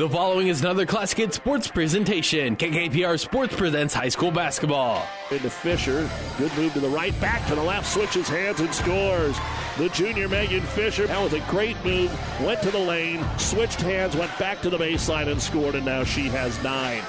The following is another Classic Hit Sports presentation. KKPR Sports presents high school basketball. Into Fisher. Good move to the right, back to the left, switches hands and scores. The junior Megan Fisher. That was a great move. Went to the lane, switched hands, went back to the baseline and scored, and now she has nine.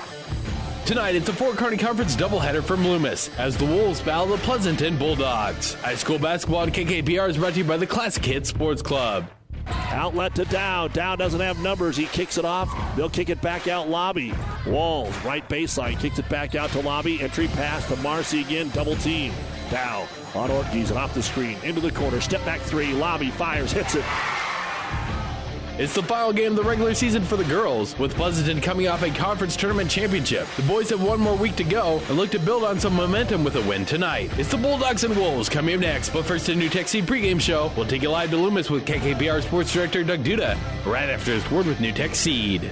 Tonight, it's a Fort Kearney Conference doubleheader from Loomis as the Wolves battle the Pleasanton Bulldogs. High school basketball on KKPR is brought to you by the Classic Hit Sports Club. Outlet to Dow. Dow doesn't have numbers. He kicks it off. They'll kick it back out lobby. Walls, right baseline, kicks it back out to lobby. Entry pass to Marcy again. Double team. Dow on Ortiz and off the screen. Into the corner. Step back three. Lobby fires. Hits it. It's the final game of the regular season for the girls, with Pleasanton coming off a conference tournament championship. The boys have one more week to go and look to build on some momentum with a win tonight. It's the Bulldogs and Wolves coming up next, but first, a NuTech Seed pregame show. We'll take you live to Loomis with KKPR Sports Director Doug Duda right after his word with NuTech Seed.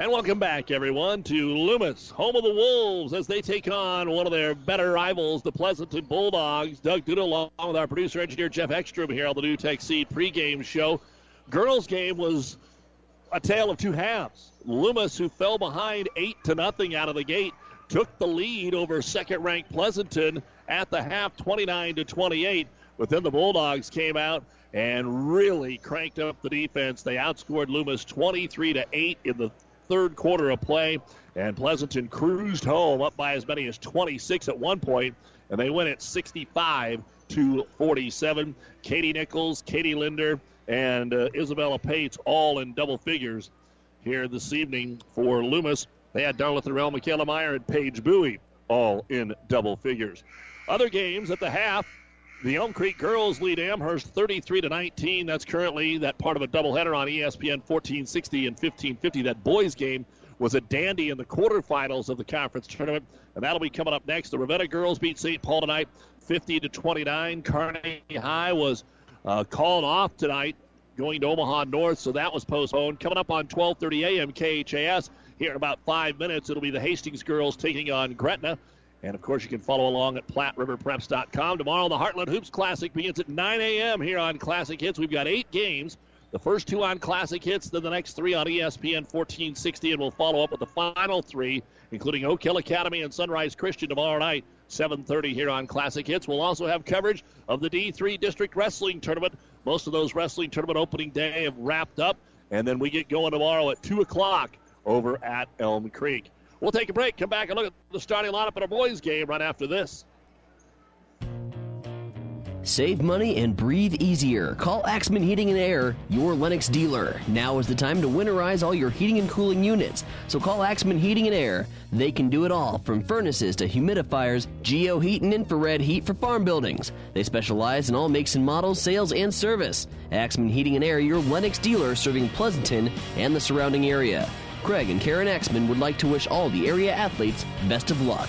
And welcome back, everyone, to Loomis, home of the Wolves, as they take on one of their better rivals, the Pleasanton Bulldogs. Doug Duda, along with our producer engineer Jeff Ekstrom, here on the NuTech Seed pregame show. Girls' game was a tale of two halves. Loomis, who fell behind eight to nothing out of the gate, took the lead over second-ranked Pleasanton at the half, 29 to 28. But then the Bulldogs came out and really cranked up the defense. They outscored Loomis 23 to 8 in the third quarter of play, and Pleasanton cruised home up by as many as 26 at one point, and they win at 65 to 47. Katie Nichols, Katie Linder, and uh, Isabella Pates all in double figures here this evening for Loomis. They had Darla Thorell, Michaela Meyer, and Paige Bowie all in double figures. Other games at the half. The Elm Creek girls lead Amherst 33 to 19. That's currently that part of a doubleheader on ESPN 1460 and 1550. That boys game was a dandy in the quarterfinals of the conference tournament, and that'll be coming up next. The Ravenna girls beat St. Paul tonight, 50 to 29. Kearney High was uh, called off tonight, going to Omaha North, so that was postponed. Coming up on 12:30 a.m. KHAS here in about five minutes, it'll be the Hastings girls taking on Gretna. And of course, you can follow along at PlatteRiverPreps.com. Tomorrow, the Heartland Hoops Classic begins at 9 a.m. here on Classic Hits. We've got eight games. The first two on Classic Hits, then the next three on ESPN 1460, and we'll follow up with the final three, including Oak Hill Academy and Sunrise Christian tomorrow night, 7:30 here on Classic Hits. We'll also have coverage of the D3 District Wrestling Tournament. Most of those wrestling tournament opening day have wrapped up, and then we get going tomorrow at 2 o'clock over at Elm Creek. We'll take a break, come back and look at the starting lineup in our boys' game right after this. Save money and breathe easier. Call Axman Heating and Air, your Lennox dealer. Now is the time to winterize all your heating and cooling units. So call Axman Heating and Air. They can do it all, from furnaces to humidifiers, geo heat and infrared heat for farm buildings. They specialize in all makes and models, sales, and service. Axman Heating and Air, your Lennox dealer serving Pleasanton and the surrounding area. Craig and Karen Axman would like to wish all the area athletes best of luck.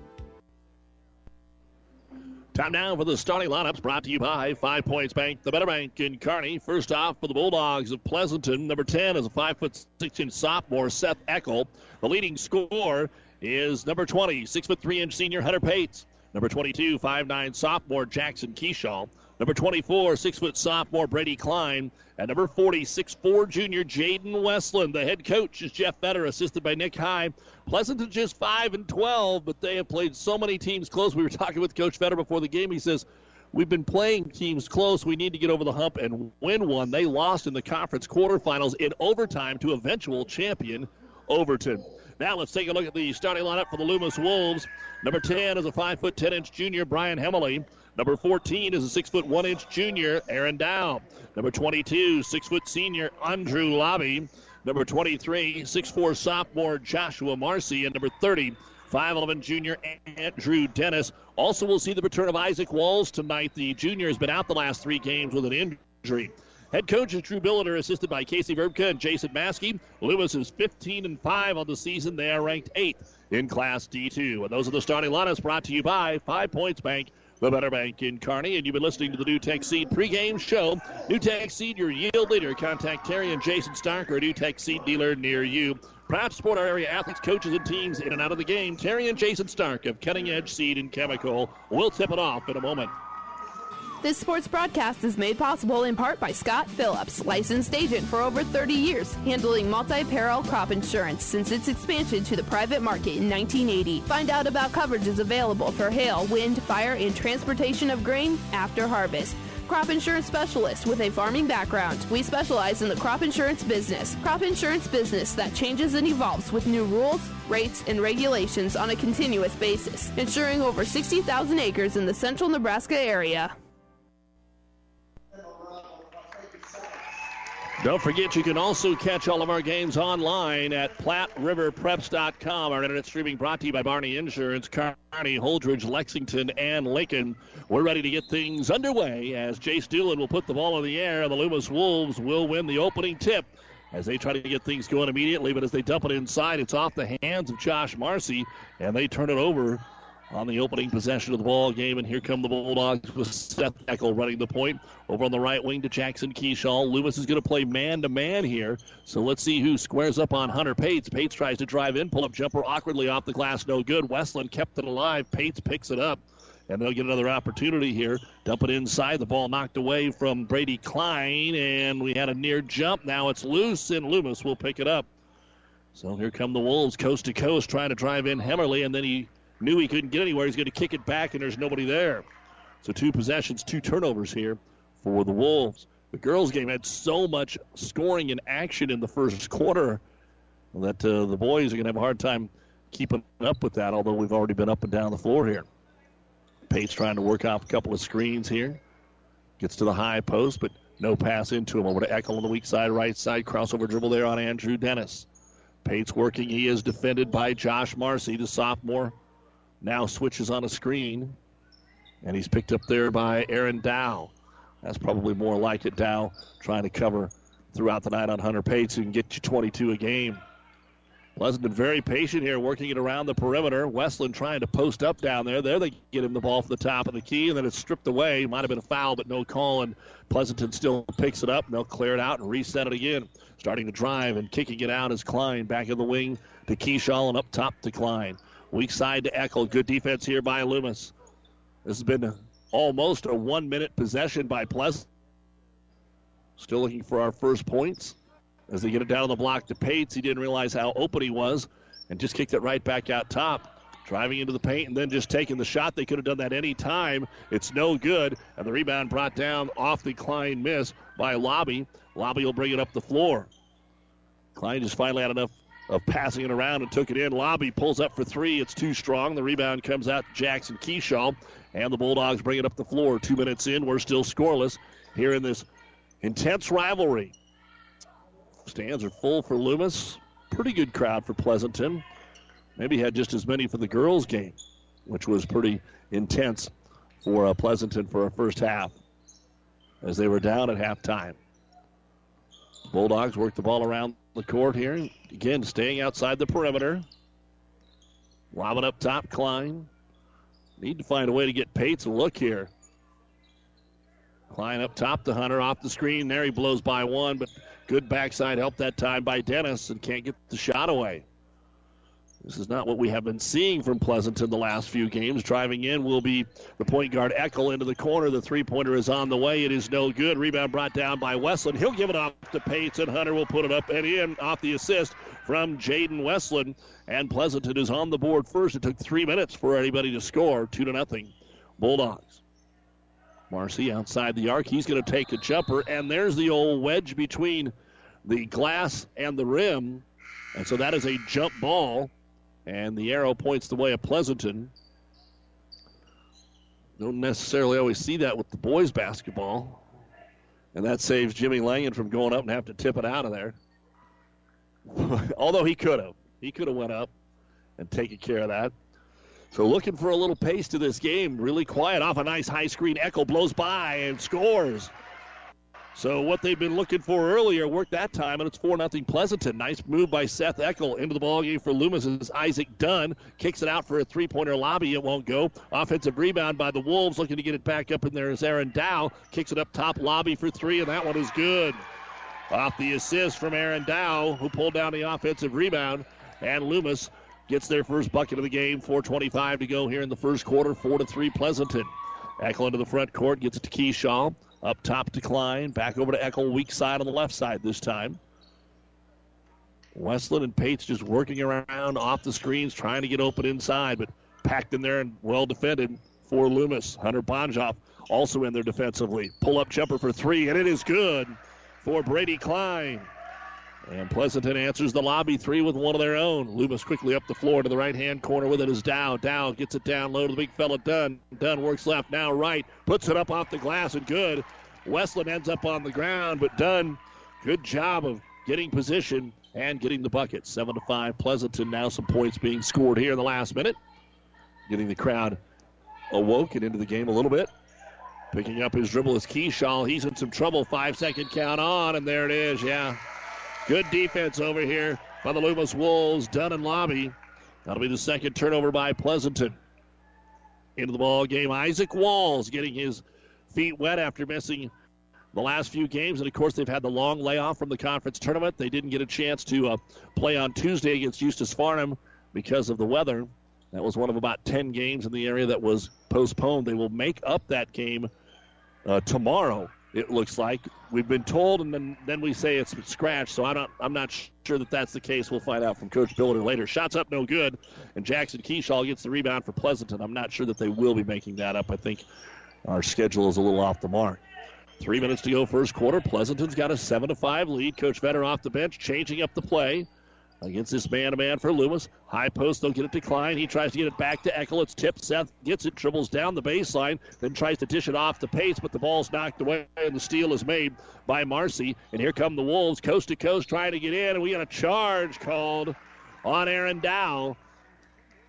Time now for the starting lineups brought to you by Five Points Bank, the Better Bank in Kearney. First off for the Bulldogs of Pleasanton, number 10 is a 5 foot 6 inch sophomore, Seth Eckel. The leading scorer is number 20, 6 foot 3 inch senior Hunter Pates. Number 22, 5'9 sophomore Jackson Keyshaw. Number 24, 6 foot sophomore Brady Klein. And number 46, four junior Jaden Westland. The head coach is Jeff Fetter, assisted by Nick High. Pleasanton just 5 and 12, but they have played so many teams close. We were talking with Coach Fetter before the game. He says, We've been playing teams close. We need to get over the hump and win one. They lost in the conference quarterfinals in overtime to eventual champion Overton. Now let's take a look at the starting lineup for the Loomis Wolves. Number 10 is a 5 foot 10 inch junior Brian Hemley. Number 14 is a 6 foot 1 inch junior Aaron Dow. Number 22, 6 foot senior Andrew Lobby. Number 23, 6'4 sophomore Joshua Marcy. And number 30, 5'11 junior Andrew Dennis. Also, we'll see the return of Isaac Walls tonight. The junior has been out the last three games with an injury. Head coach is Drew Billiter, assisted by Casey Verbka and Jason Maskey. Loomis is 15 and 5 on the season. They are ranked 8th in Class D2. And those are the starting lineups brought to you by Five Points Bank, the Better Bank in Kearney. And you've been listening to the NuTech Seed pregame show. NuTech Seed, your yield leader. Contact Terry and Jason Stark or a Tech Seed dealer near you. Proud support our area athletes, coaches, and teams in and out of the game. Terry and Jason Stark of Cutting Edge Seed and Chemical will tip it off in a moment. This sports broadcast is made possible in part by Scott Phillips, licensed agent for over 30 years, handling multi-peril crop insurance since its expansion to the private market in 1980. Find out about coverages available for hail, wind, fire, and transportation of grain after harvest crop insurance specialist with a farming background. We specialize in the crop insurance business. Crop insurance business that changes and evolves with new rules, rates, and regulations on a continuous basis, insuring over 60,000 acres in the central Nebraska area. Don't forget, you can also catch all of our games online at PlatteRiverPreps.com. Our internet streaming brought to you by Barney Insurance, Kearney, Holdrege, Lexington, and Lincoln. We're ready to get things underway as Jace Doolin will put the ball in the air. and The Loomis Wolves will win the opening tip as they try to get things going immediately. But as they dump it inside, it's off the hands of Josh Marcy, and they turn it over on the opening possession of the ball game. And here come the Bulldogs with Seth Eckel running the point over on the right wing to Jackson Keyshaw. Loomis is going to play man to man here. So let's see who squares up on Hunter Pates. Pates tries to drive in, pull up jumper awkwardly off the glass, no good. Westland kept it alive. Pates picks it up. And they'll get another opportunity here. Dump it inside. The ball knocked away from Brady Klein, and we had a near jump. Now it's loose, and Loomis will pick it up. So here come the Wolves, coast to coast, trying to drive in Hemmerly, and then he knew he couldn't get anywhere. He's going to kick it back, and there's nobody there. So two possessions, two turnovers here for the Wolves. The girls' game had so much scoring and action in the first quarter that uh, the boys are going to have a hard time keeping up with that, although we've already been up and down the floor here. Pates trying to work off a couple of screens here. Gets to the high post, but no pass into him. Over to Eckel on the weak side, right side. Crossover dribble there on Andrew Dennis. Pates working. He is defended by Josh Marcy, the sophomore now switches on a screen, and he's picked up there by Aaron Dow. That's probably more like it. Dow trying to cover throughout the night on Hunter Pates who get you 22 a game. Pleasant very patient here, working it around the perimeter. Westland trying to post up down there. There they get him the ball from the top of the key, and then it's stripped away. Might have been a foul, but no call, and Pleasanton still picks it up, and they'll clear it out and reset it again. Starting to drive and kicking it out is Klein. Back in the wing to Keyshaw and up top to Klein. Weak side to Eckel. Good defense here by Loomis. This has been almost a one minute possession by Pleasant. Still looking for our first points as they get it down on the block to Pates. He didn't realize how open he was and just kicked it right back out top. Driving into the paint and then just taking the shot. They could have done that any time. It's no good. And the rebound brought down off the Klein miss by Lobby. Lobby will bring it up the floor. Klein just finally had enough of passing it around and took it in. Lobby pulls up for three. It's too strong. The rebound comes out to Jackson Keyshaw, and the Bulldogs bring it up the floor. Two minutes in, we're still scoreless here in this intense rivalry. Stands are full for Loomis. Pretty good crowd for Pleasanton. Maybe had just as many for the girls' game, which was pretty intense for uh, Pleasanton for a first half as they were down at halftime. Bulldogs work the ball around the court here. Again, staying outside the perimeter. Lobbing up top, Klein. Need to find a way to get Pates look here. Klein up top to Hunter off the screen. There he blows by one, but good backside help that time by Dennis and can't get the shot away. This is not what we have been seeing from Pleasanton the last few games. Driving in will be the point guard Eckel into the corner. The three pointer is on the way. It is no good. Rebound brought down by Westland. He'll give it off to Pates, and Hunter will put it up and in off the assist from Jaden Westland. And Pleasanton is on the board first. It took three minutes for anybody to score. Two to nothing. Bulldogs. Marcy outside the arc. He's going to take a jumper, and there's the old wedge between the glass and the rim. And so that is a jump ball. And the arrow points the way of Pleasanton. Don't necessarily always see that with the boys' basketball. And that saves Jimmy Langen from going up and have to tip it out of there. Although he could have. He could have went up and taken care of that. So looking for a little pace to this game. Really quiet off a nice high screen. Eckel blows by and scores. So what they've been looking for earlier worked that time, and it's 4 0 Pleasanton. Nice move by Seth Eckel into the ballgame for Loomis as Isaac Dunn kicks it out for a three pointer lobby. It won't go. Offensive rebound by the Wolves, looking to get it back up in there is Aaron Dow. Kicks it up top lobby for three, and that one is good. Off the assist from Aaron Dow, who pulled down the offensive rebound, and Loomis gets their first bucket of the game. 4:25 to go here in the first quarter. Four to three Pleasanton. Eckel into the front court, gets it to Keyshaw. Up top to Klein. Back over to Eckel, weak side on the left side this time. Westland and Pates just working around off the screens, trying to get open inside, but packed in there and well defended for Loomis. Hunter Bonjoff also in there defensively. Pull up jumper for three, and it is good for Brady Klein. And Pleasanton answers the lobby three with one of their own. Loomis quickly up the floor to the right hand corner with it is Dow. Dow gets it down low to the big fella Dunn. Dunn works left, now right, puts it up off the glass and good. Westland ends up on the ground, but Dunn, good job of getting position and getting the bucket. Seven to five. Pleasanton now some points being scored here in the last minute. Getting the crowd awoke and into the game a little bit. Picking up his dribble is Keyshaw. He's in some trouble. Five second count on, and there it is. Yeah. Good defense over here by the Loomis Wolves. Dunn and Lobby. That'll be the second turnover by Pleasanton. Into the ball game. Isaac Walls getting his feet wet after missing the last few games. And of course, they've had the long layoff from the conference tournament. They didn't get a chance to uh, play on Tuesday against Eustis Farnam because of the weather. That was one of about 10 games in the area that was postponed. They will make up that game uh, tomorrow. It looks like we've been told, and then, then we say it's scratched. So I'm not I'm not sure that that's the case. We'll find out from Coach Billiter later. Shots up, no good, and Jackson Keyshaw gets the rebound for Pleasanton. I'm not sure that they will be making that up. I think our schedule is a little off the mark. Three minutes to go, first quarter. Pleasanton's got a seven to five lead. Coach Vetter off the bench, changing up the play against this man-to-man for Loomis. High post, they'll get it to Klein. He tries to get it back to Eckel. It's tipped. Seth gets it, dribbles down the baseline, then tries to dish it off to Pates, but the ball's knocked away, and the steal is made by Marcy. And here come the Wolves, coast to coast, trying to get in, and we got a charge called on Aaron Dow.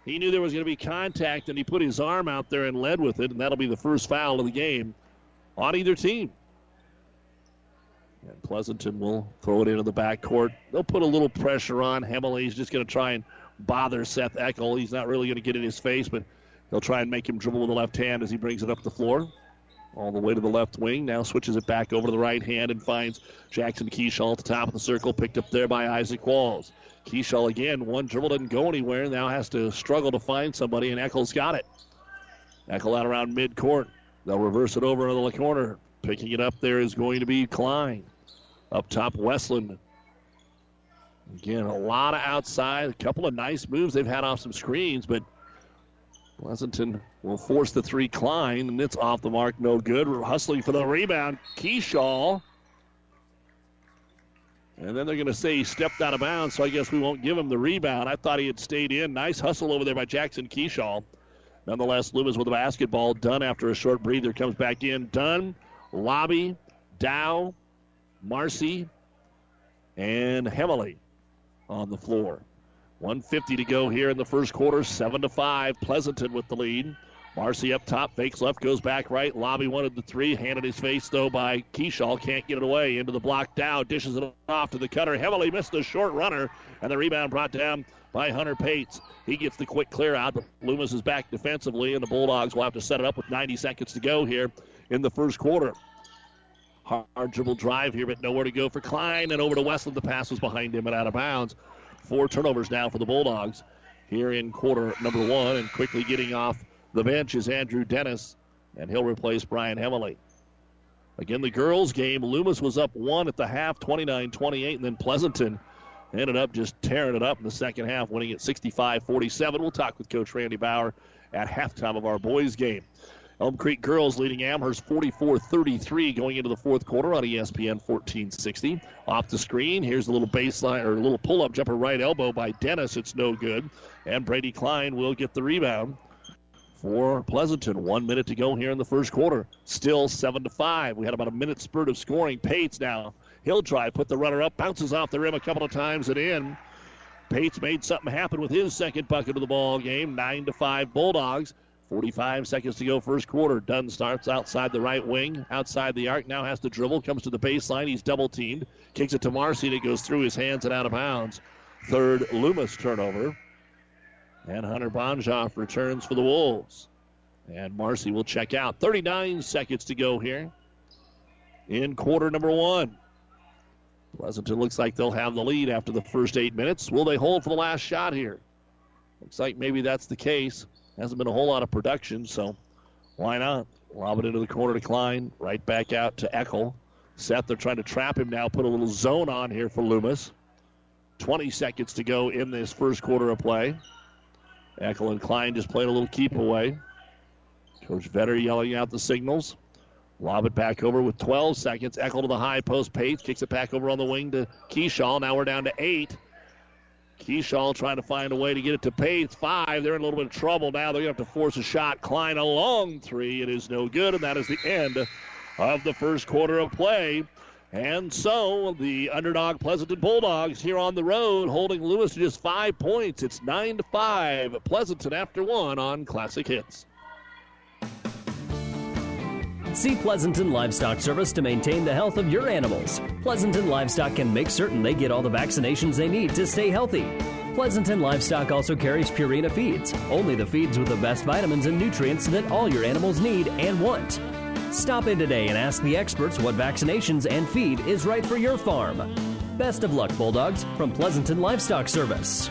He knew there was going to be contact, and he put his arm out there and led with it, and that'll be the first foul of the game on either team. And Pleasanton will throw it into the backcourt. They'll put a little pressure on. He's just going to try and bother Seth Eckel. He's not really going to get in his face, but he'll try and make him dribble with the left hand as he brings it up the floor. All the way to the left wing. Now switches it back over to the right hand and finds Jackson Keyshaw at the top of the circle, picked up there by Isaac Walls. Keyshaw again, one dribble doesn't go anywhere. Now has to struggle to find somebody, and Eckel's got it. Eckel out around midcourt. They'll reverse it over in the corner. Picking it up there is going to be Klein. Up top, Westland. Again, a lot of outside, a couple of nice moves they've had off some screens, but Pleasanton will force the three Klein, and it's off the mark, no good. We're hustling for the rebound. Keyshaw. And then they're going to say he stepped out of bounds, so I guess we won't give him the rebound. I thought he had stayed in. Nice hustle over there by Jackson Keyshaw. Nonetheless, Loomis with the basketball. Dunn after a short breather comes back in. Dunn, Lobby, Dow, Marcy, and Hemley on the floor. 150 to go here in the first quarter. Seven to five. Pleasanton with the lead. Marcy up top, fakes left, goes back right. Lobby wanted the three, handed his face though by Keyshaw. Can't get it away. Into the block down, dishes it off to the cutter. Hemley missed the short runner, and the rebound brought down by Hunter Pates. He gets the quick clear out, but Loomis is back defensively, and the Bulldogs will have to set it up with 90 seconds to go here in the first quarter. Hard dribble drive here, but nowhere to go for Klein. And over to Westland. The pass was behind him and out of bounds. Four turnovers now for the Bulldogs. here in quarter number one. And quickly getting off the bench is Andrew Dennis, and he'll replace Brian Hemley. Again, the girls' game, Loomis was up one at the half, 29 28, and then Pleasanton ended up just tearing it up in the second half, winning it 65 47. We'll talk with Coach Randy Bauer at halftime of our boys' game. Elm Creek girls leading Amherst 44 33 going into the fourth quarter on ESPN 1460. Off the screen, here's a little baseline or a little pull up jumper right elbow by Dennis. It's no good. And Brady Klein will get the rebound for Pleasanton. One minute to go here in the first quarter. Still 7 to 5. We had about a minute spurt of scoring. Pates now. He'll try, put the runner up, bounces off the rim a couple of times and in. Pates made something happen with his second bucket of the ball game. 9 to 5 Bulldogs. 45 seconds to go, first quarter. Dunn starts outside the right wing, outside the arc, now has to dribble, comes to the baseline. He's double teamed, kicks it to Marcy, and it goes through his hands and out of bounds. Third Loomis turnover. And Hunter Bonjoff returns for the Wolves. And Marcy will check out. 39 seconds to go here in quarter number one. Pleasanton looks like they'll have the lead after the first eight minutes. Will they hold for the last shot here? Looks like maybe that's the case. Hasn't been a whole lot of production, so why not? Lob it into the corner to Klein. Right back out to Eckel. Seth, they're trying to trap him now. Put a little zone on here for Loomis. 20 seconds to go in this first quarter of play. Eckel and Klein just played a little keep away. Coach Vetter yelling out the signals. Lob it back over with 12 seconds. Eckel to the high post. Pates kicks it back over on the wing to Keyshaw. Now we're down to eight. Keyshaw trying to find a way to get it to Pates. Five. They're in a little bit of trouble now. They're going to have to force a shot. Klein a long three. It is no good, and that is the end of the first quarter of play. And so the underdog Pleasanton Bulldogs here on the road holding Loomis to just five points. It's nine to five. Pleasanton after one on Classic Hits. See Pleasanton Livestock Service to maintain the health of your animals. Pleasanton Livestock can make certain they get all the vaccinations they need to stay healthy. Pleasanton Livestock also carries Purina feeds, only the feeds with the best vitamins and nutrients that all your animals need and want. Stop in today and ask the experts what vaccinations and feed is right for your farm. Best of luck, Bulldogs, from Pleasanton Livestock Service.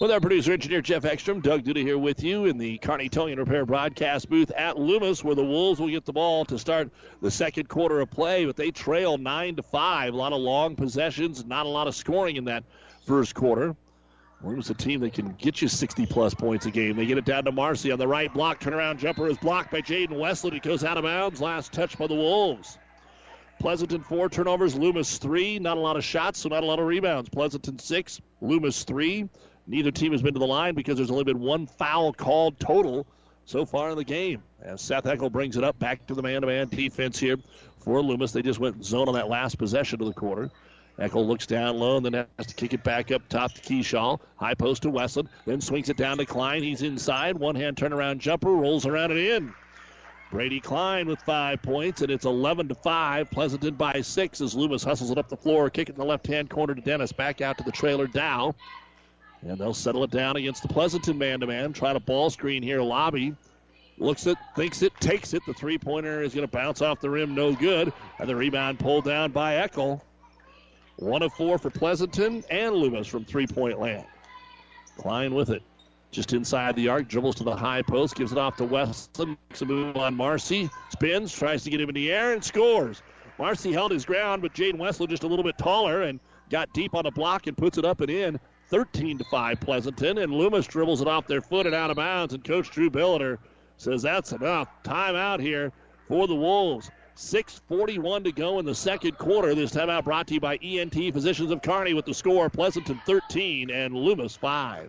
With our producer engineer Jeff Ekstrom, Doug Duda here with you in the Kearney Towing Repair broadcast booth at Loomis, where the Wolves will get the ball to start the second quarter of play, but they trail nine to five. A lot of long possessions, not a lot of scoring in that first quarter. Loomis a team that can get you 60 plus points a game. They get it down to Marcy on the right block. Turnaround jumper is blocked by Jaden Westland. It goes out of bounds. Last touch by the Wolves. Pleasanton four turnovers, Loomis three. Not a lot of shots, so not a lot of rebounds. Pleasanton six, Loomis three. Neither team has been to the line because there's only been one foul called total so far in the game. As Seth Eckel brings it up back to the man-to-man defense here for Loomis. They just went zone on that last possession of the quarter. Eckel looks down low and then has to kick it back up top to Keyshaw. High post to Westland. Then swings it down to Klein. He's inside. One hand turnaround jumper. Rolls around and in. Brady Klein with five points, and it's 11 to 5. Pleasanton by six as Loomis hustles it up the floor. Kick it in the left hand corner to Dennis. Back out to the trailer. Dow. And they'll settle it down against the Pleasanton man to man. Try to ball screen here. Lobby looks it, thinks it, takes it. The three pointer is going to bounce off the rim. No good. And the rebound pulled down by Eckel. One of four for Pleasanton and Loomis from three point land. Klein with it. Just inside the arc, dribbles to the high post, gives it off to Westland, makes a move on Marcy, spins, tries to get him in the air, and scores. Marcy held his ground, but Jaden Westland just a little bit taller and got deep on the block and puts it up and in. 13 to 5 Pleasanton, and Loomis dribbles it off their foot and out of bounds, and Coach Drew Billiter says that's enough. Timeout here for the Wolves. 6.41 to go in the second quarter. This timeout brought to you by ENT Physicians of Kearney with the score Pleasanton 13 and Loomis 5.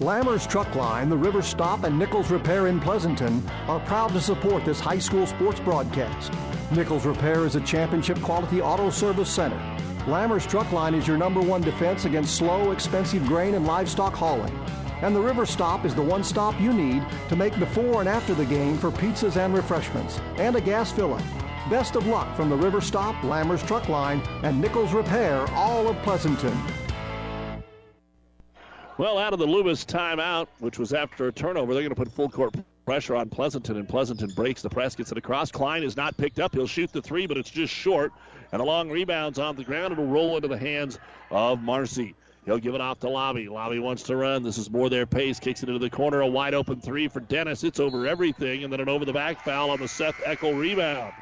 Lammers Truck Line, the River Stop, and Nichols Repair in Pleasanton are proud to support this high school sports broadcast. Nichols Repair is a championship quality auto service center. Lammers Truck Line is your number one defense against slow, expensive grain and livestock hauling. And the River Stop is the one stop you need to make before and after the game for pizzas and refreshments and a gas fill-up. Best of luck from the River Stop, Lammers Truck Line, and Nichols Repair, all of Pleasanton. Well, out of the Loomis timeout, which was after a turnover, they're going to put full court pressure on Pleasanton, and Pleasanton breaks the press, gets it across. Klein is not picked up. He'll shoot the three, but it's just short. And a long rebound's on the ground. It'll roll into the hands of Marcy. He'll give it off to Lobby. Lobby wants to run. This is more their pace. Kicks it into the corner. A wide open three for Dennis. It's over everything. And then an over the back foul on the Seth Eckel rebound.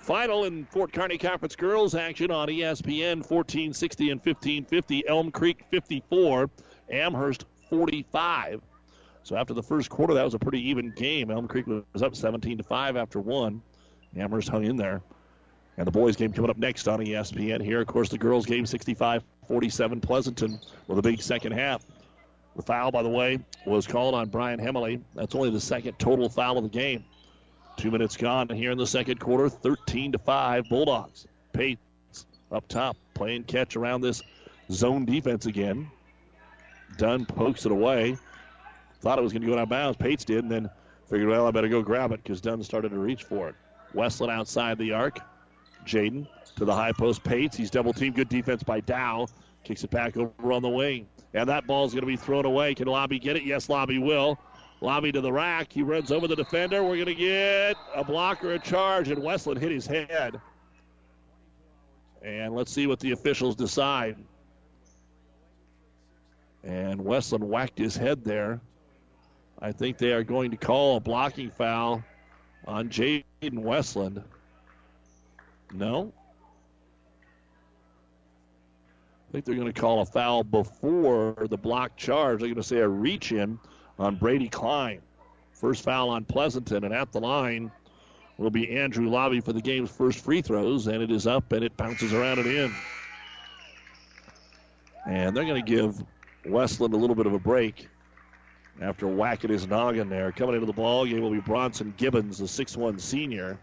Final in Fort Kearney Conference girls action on ESPN 1460 and 1550. Elm Creek 54. Amherst 45. So after the first quarter, that was a pretty even game. Elm Creek was up 17 to 5 after one. Amherst hung in there. And the boys' game coming up next on ESPN here. Of course, the girls' game 65 47 Pleasanton with a big second half. The foul, by the way, was called on Brian Hemley. That's only the second total foul of the game. Two minutes gone here in the second quarter, 13 to 5 Bulldogs. Pates up top, playing catch around this zone defense again. Dunn pokes it away. Thought it was going to go out of bounds. Pates did, and then figured, well, I better go grab it because Dunn started to reach for it. Westland outside the arc. Jaden to the high post. Pates. He's double teamed. Good defense by Dow. Kicks it back over on the wing. And that ball's going to be thrown away. Can Lobby get it? Yes, Lobby will. Lobby to the rack. He runs over the defender. We're going to get a block or a charge, and Westland hit his head. And let's see what the officials decide. And Westland whacked his head there. I think they are going to call a blocking foul on Jaden Westland. No? I think they're going to call a foul before the block charge. They're going to say a reach in on Brady Klein. First foul on Pleasanton, and at the line will be Andrew Lobby for the game's first free throws, and it is up and it bounces around and in. And they're going to give Westland a little bit of a break after whacking his noggin there. Coming into the ball game will be Bronson Gibbons, the 6'1 senior.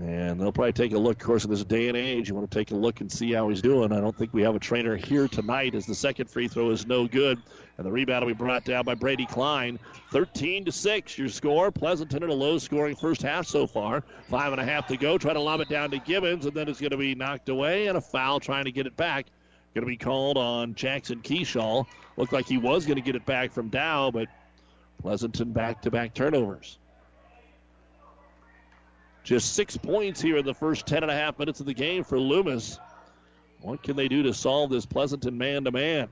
And they'll probably take a look, of course, in this day and age. You want to take a look and see how he's doing. I don't think we have a trainer here tonight as the second free throw is no good. And the rebound will be brought down by Brady Klein. 13 to 6, your score. Pleasanton in a low scoring first half so far. Five and a half to go. Try to lob it down to Gibbons, and then it's going to be knocked away, and a foul trying to get it back. Going to be called on Jackson Keyshaw. Looked like he was going to get it back from Dow, but Pleasanton back to back turnovers. Just six points here in the first 10 and a half minutes of the game for Loomis. What can they do to solve this Pleasanton man to man?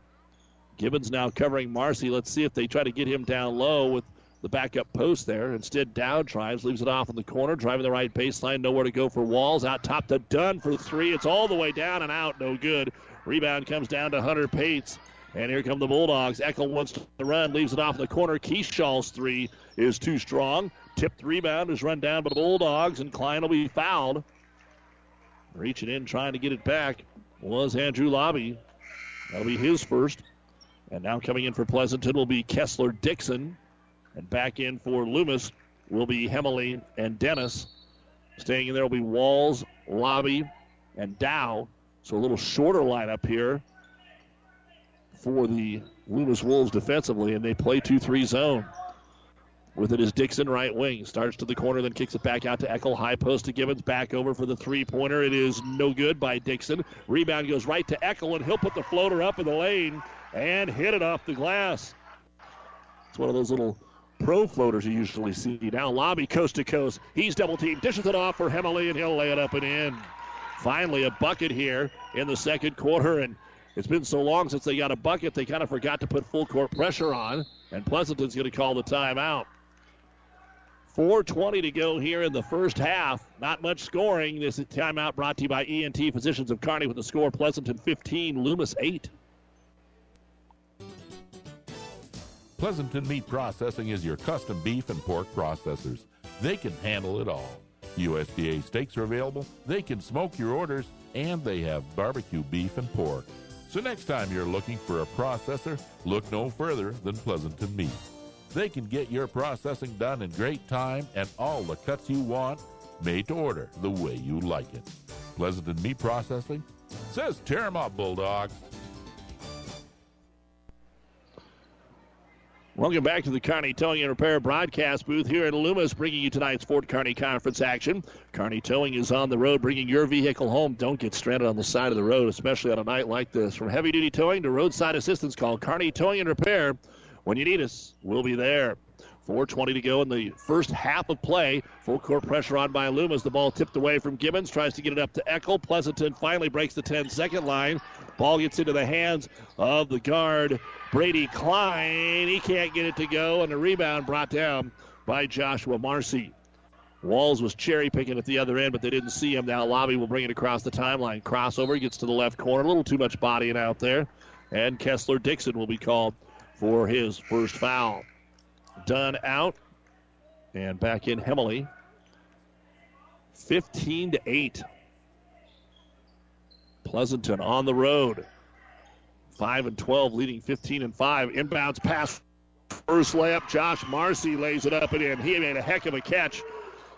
Gibbons now covering Marcy. Let's see if they try to get him down low with the backup post there. Instead, Dow drives, leaves it off in the corner, driving the right baseline, nowhere to go for Walls. Out top to Dunn for three. It's all the way down and out, no good. Rebound comes down to Hunter Pates. And here come the Bulldogs. Eckel wants to run, leaves it off in the corner. Keyshaw's three is too strong. Tipped rebound is run down by the Bulldogs, and Klein will be fouled. Reaching in, trying to get it back was Andrew Lobby. That'll be his first. And now coming in for Pleasanton will be Kessler Dixon. And back in for Loomis will be Hemley and Dennis. Staying in there will be Walls, Lobby, and Dow. So a little shorter lineup here for the Loomis Wolves defensively, and they play 2 3 zone. With it is Dixon, right wing. Starts to the corner, then kicks it back out to Eckel. High post to Gibbons. Back over for the three pointer. It is no good by Dixon. Rebound goes right to Eckel, and he'll put the floater up in the lane and hit it off the glass. It's one of those little pro floaters you usually see. Now Lobby coast to coast. He's double teamed. Dishes it off for Hemley, and he'll lay it up and in. Finally, a bucket here in the second quarter, and It's been so long since they got a bucket, they kind of forgot to put full court pressure on, and Pleasanton's going to call the timeout. 4.20 to go here in the first half. Not much scoring. This is timeout brought to you by ENT Physicians of Kearney with the score Pleasanton 15, Loomis 8. Pleasanton Meat Processing is your custom beef and pork processors. They can handle it all. USDA steaks are available, they can smoke your orders, and they have barbecue beef and pork. So next time you're looking for a processor, look no further than Pleasanton Meat. They can get your processing done in great time and all the cuts you want, made to order the way you like it. Pleasanton Meat Processing says tear 'em up, Bulldogs. Welcome back to the Kearney Towing and Repair broadcast booth here in Loomis, bringing you tonight's Fort Kearney Conference action. Kearney Towing is on the road, bringing your vehicle home. Don't get stranded on the side of the road, especially on a night like this. From heavy duty towing to roadside assistance, call Kearney Towing and Repair. When you need us, we'll be there. 4.20 to go in the first half of play. Full court pressure on by Loomis. The ball tipped away from Gibbons. Tries to get it up to Eckel. Pleasanton finally breaks the 10 second line. Ball gets into the hands of the guard, Brady Klein. He can't get it to go, and the rebound brought down by Joshua Marcy. Walls was cherry picking at the other end, but they didn't see him. Now Lobby will bring it across the timeline. Crossover gets to the left corner. A little too much bodying out there. And Kessler Dixon will be called for his first foul. Dunn out. And back in Hemley. 15 to 8. Pleasanton on the road. 5 and 12 leading 15 and 5. Inbounds pass. First layup. Josh Marcy lays it up and in. He made a heck of a catch.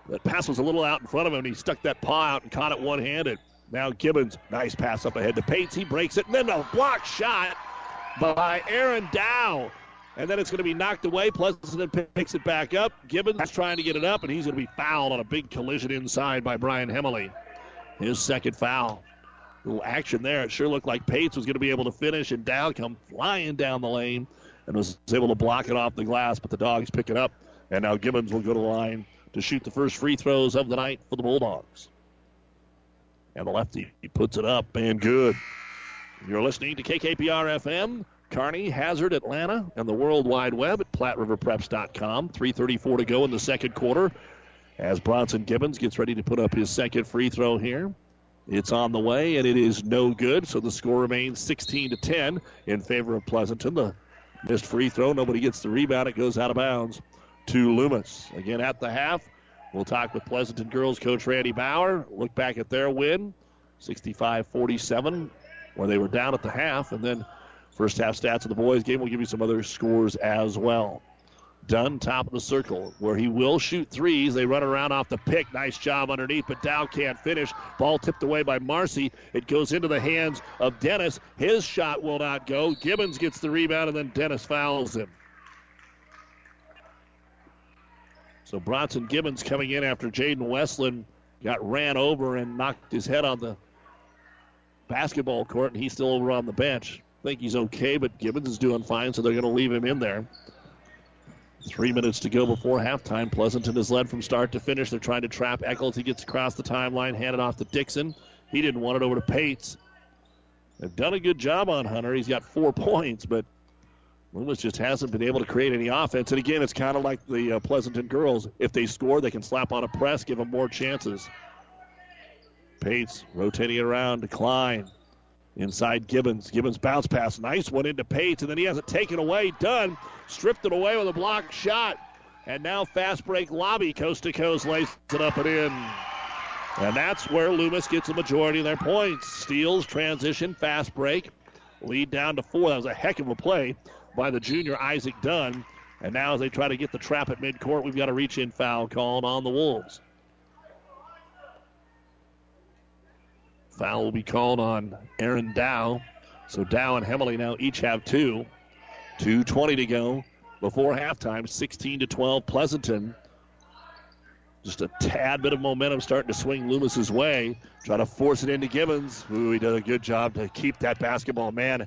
That pass was a little out in front of him, and he stuck that paw out and caught it one handed. Now Gibbons, nice pass up ahead to Pates. He breaks it, and then a block shot by Aaron Dow. And then it's going to be knocked away. Pleasanton picks it back up. Gibbons is trying to get it up, and he's going to be fouled on a big collision inside by Brian Hemley. His second foul. Little action there. It sure looked like Pates was going to be able to finish, and Dow come flying down the lane and was able to block it off the glass, but the Dogs pick it up. And now Gibbons will go to the line to shoot the first free throws of the night for the Bulldogs. And the lefty he puts it up and good. You're listening to KKPR FM, Kearney, Hazard, Atlanta, and the World Wide Web at PlatteRiverPreps.com. 3.34 to go in the second quarter as Bronson Gibbons gets ready to put up his second free throw here. It's on the way, and it is no good, so the score remains 16 to 10 in favor of Pleasanton. The missed free throw, nobody gets the rebound, it goes out of bounds to Loomis. Again, at the half, we'll talk with Pleasanton girls coach Randy Bauer. Look back at their win, 65 47, where they were down at the half, and then first half stats of the boys game. We'll give you some other scores as well. Dunn, top of the circle, where he will shoot threes. They run around off the pick. Nice job underneath, but Dow can't finish. Ball tipped away by Marcy. It goes into the hands of Dennis. His shot will not go. Gibbons gets the rebound, and then Dennis fouls him. So Bronson Gibbons coming in after Jaden Westland got ran over and knocked his head on the basketball court, and he's still over on the bench. I think he's okay, but Gibbons is doing fine, so they're going to leave him in there. Three minutes to go before halftime. Pleasanton is led from start to finish. They're trying to trap Eckel. He gets across the timeline, handed off to Dixon. He didn't want it over to Pates. They've done a good job on Hunter. He's got four points, but Loomis just hasn't been able to create any offense. And again, it's kind of like the uh, Pleasanton girls. If they score, they can slap on a press, give them more chances. Pates rotating around to Klein. Inside Gibbons. Gibbons bounce pass. Nice one into Pates, and then he has it taken away. Dunn. Stripped it away with a blocked shot. And now fast break lobby. Coast to coast lays it up and in. And that's where Loomis gets the majority of their points. Steals, transition, fast break. Lead down to four. That was a heck of a play by the junior Isaac Dunn. And now as they try to get the trap at midcourt, we've got a reach in foul called on the Wolves. Foul will be called on Aaron Dow. So Dow and Hemley now each have two. 2.20 to go before halftime. 16 to 12. Pleasanton. Just a tad bit of momentum starting to swing Loomis's way. Try to force it into Gibbons. Ooh, he did a good job to keep that basketball. Man,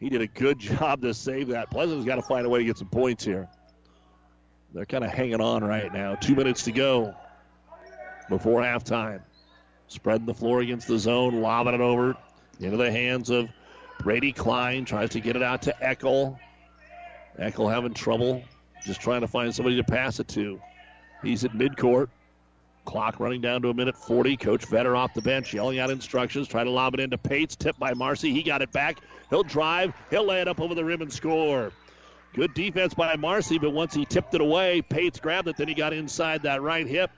he did a good job to save that. Pleasanton's got to find a way to get some points here. They're kind of hanging on right now. Two minutes to go before halftime. Spreading the floor against the zone, lobbing it over into the hands of Brady Klein tries to get it out to Eckel. Eckel having trouble just trying to find somebody to pass it to. He's at midcourt. Clock running down to a minute 40. Coach Vetter off the bench yelling out instructions, trying to lob it into Pates. Tipped by Marcy. He got it back. He'll drive. He'll lay it up over the rim and score. Good defense by Marcy, but once he tipped it away, Pates grabbed it. Then he got inside that right hip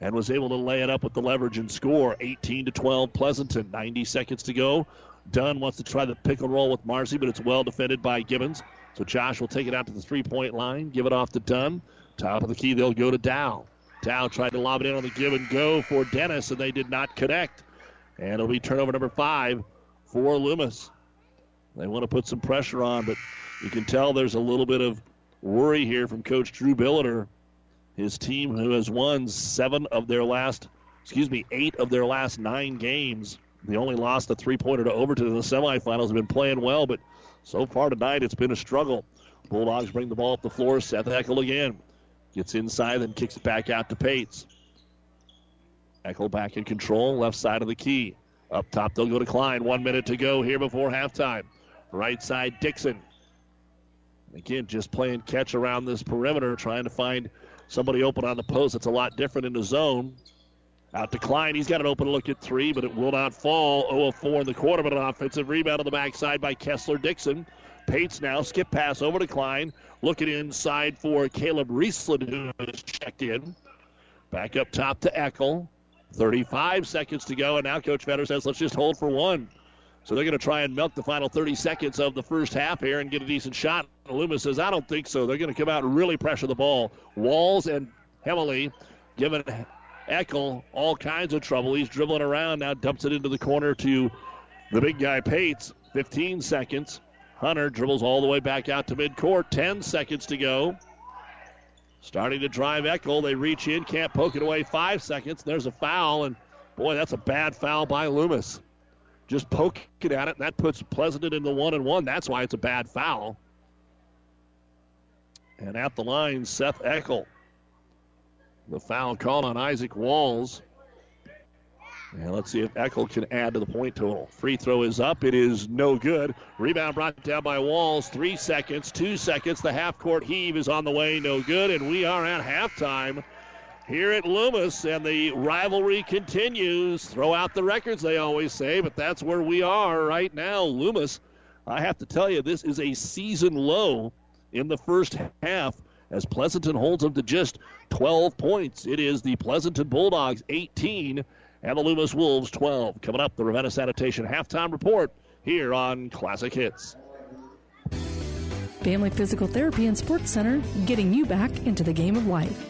and was able to lay it up with the leverage and score. 18 to 12, Pleasanton. 90 seconds to go. Dunn wants to try the pick and roll with Marcy, but it's well defended by Gibbons. So Josh will take it out to the three point line, give it off to Dunn. Top of the key, they'll go to Dow. Dow tried to lob it in on the give and go for Dennis, and they did not connect. And it'll be turnover number five for Loomis. They want to put some pressure on, but you can tell there's a little bit of worry here from Coach Drew Billiter. His team, who has won seven of their last, excuse me, eight of their last nine games. They only lost a three pointer to Overton in the semifinals. Have been playing well, but so far tonight it's been a struggle. Bulldogs bring the ball up the floor. Seth Eckel again. Gets inside and kicks it back out to Pates. Eckel back in control, left side of the key. Up top, they'll go to Klein. One minute to go here before halftime. Right side, Dixon. Again, just playing catch around this perimeter, trying to find somebody open on the post. It's a lot different in the zone. Out to Klein. He's got an open look at three, but it will not fall. 0 of 4 in the quarter, but an offensive rebound on the backside by Kessler Dixon. Pates now, skip pass over to Klein. Looking inside for Caleb Riesland, who has checked in. Back up top to Eckel. 35 seconds to go, and now Coach Vetter says, let's just hold for one. So they're going to try and milk the final 30 seconds of the first half here and get a decent shot. Loomis says, I don't think so. They're going to come out and really pressure the ball. Walls and Hemley giving Eckel all kinds of trouble. He's dribbling around now, dumps it into the corner to the big guy Pates. 15 seconds. Hunter dribbles all the way back out to midcourt. 10 seconds to go. Starting to drive Eckel. They reach in, can't poke it away. Five seconds. There's a foul, and boy, that's a bad foul by Loomis. Just poking it at it, and that puts Pleasanton in the one and one. That's why it's a bad foul. And at the line, Seth Eckel. The foul called on Isaac Walls. And let's see if Eckel can add to the point total. Free throw is up. It is no good. Rebound brought down by Walls. Three seconds, two seconds. The half court heave is on the way. No good. And we are at halftime here at Loomis. And the rivalry continues. Throw out the records, they always say, but that's where we are right now. Loomis, I have to tell you, this is a season low in the first half as Pleasanton holds them to just 12 points. It is the Pleasanton Bulldogs 18 and the Loomis Wolves 12. Coming up, the Ravenna Sanitation halftime report here on Classic Hits. Family Physical Therapy and Sports Center, getting you back into the game of life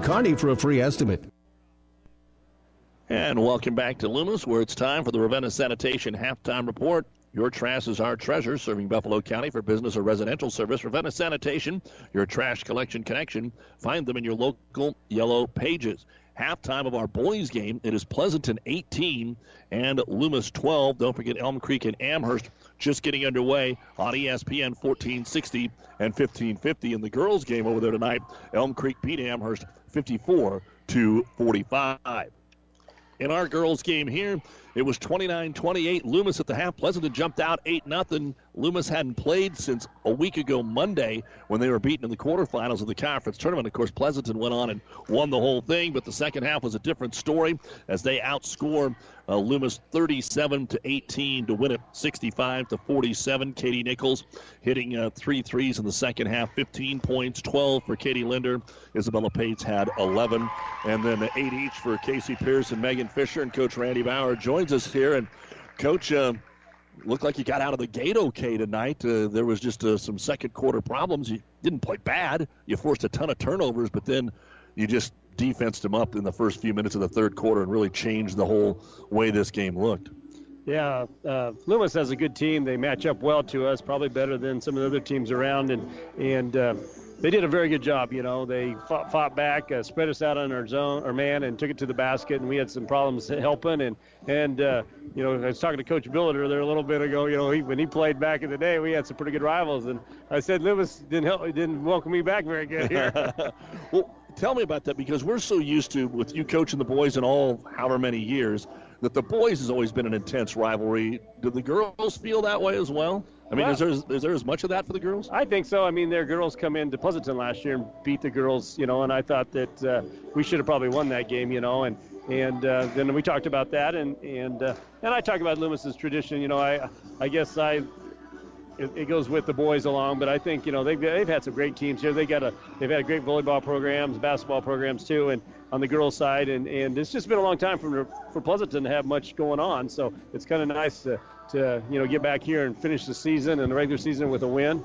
Kearney for a free estimate. And welcome back to Loomis, where it's time for the Ravenna Sanitation halftime report Your trash is our treasure, serving Buffalo County for business or residential service. Ravenna Sanitation, your trash collection connection. Find them in your local yellow pages. Halftime of our boys game, it is Pleasanton 18 and Loomis 12. Don't forget Elm Creek and Amherst just getting underway on ESPN 1460 and 1550. In the girls game over there tonight, Elm Creek beat Amherst 54 to 45. In our girls game here, it was 29-28. Loomis at the half. Pleasanton jumped out 8-0. Loomis hadn't played since a week ago Monday when they were beaten in the quarterfinals of the conference tournament. Of course, Pleasanton went on and won the whole thing, but the second half was a different story as they outscored uh, Loomis 37 to 18 to win it 65 to 47. Katie Nichols hitting uh, three threes in the second half, 15 points, 12 for Katie Linder. Isabella Pates had 11, and then eight each for Casey Pierce and Megan Fisher. And Coach Randy Bauer joins us here. And Coach, uh, looked like you got out of the gate okay tonight. Uh, there was just uh, some second quarter problems. You didn't play bad. You forced a ton of turnovers, but then you just defensed him up in the first few minutes of the third quarter and really changed the whole way this game looked. Yeah, uh, Loomis has a good team. They match up well to us, probably better than some of the other teams around, and and uh, they did a very good job. You know, they fought, fought back, uh, spread us out on our zone, our man, and took it to the basket. And we had some problems helping. And and uh, you know, I was talking to Coach Billiter there a little bit ago. You know, he, when he played back in the day, we had some pretty good rivals. And I said Loomis didn't help, didn't welcome me back very good here. well, tell me about that because we're so used to with you coaching the boys in all however many years that the boys has always been an intense rivalry. Do the girls feel that way as well? I mean, Well- is there is there as much of that for the girls? I think so. I mean, their girls come into Pleasanton last year and beat the girls, you know, and I thought that uh, we should have probably won that game, you know, and and uh, then we talked about that, and and uh, and I talk about Loomis's tradition, you know, I I guess I. It, it goes with the boys along, but I think you know they've, they've had some great teams here. They got a they've had great volleyball programs, basketball programs too, and on the girls' side, and, and it's just been a long time for for Pleasanton to have much going on. So it's kind of nice to to you know get back here and finish the season and the regular season with a win.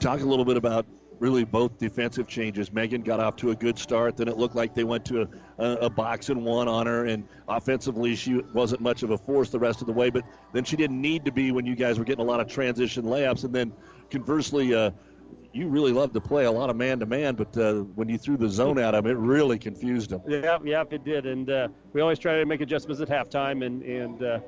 Talk a little bit about really both defensive changes. Megan got off to a good start. Then it looked like they went to a, a, box and one on her. And offensively, she wasn't much of a force the rest of the way. But then she didn't need to be when you guys were getting a lot of transition layups. And then conversely, uh, you really loved to play a lot of man to man. But uh, when you threw the zone at them, it really confused them. Yeah, yeah, it did, and uh, we always try to make adjustments at halftime, and and uh,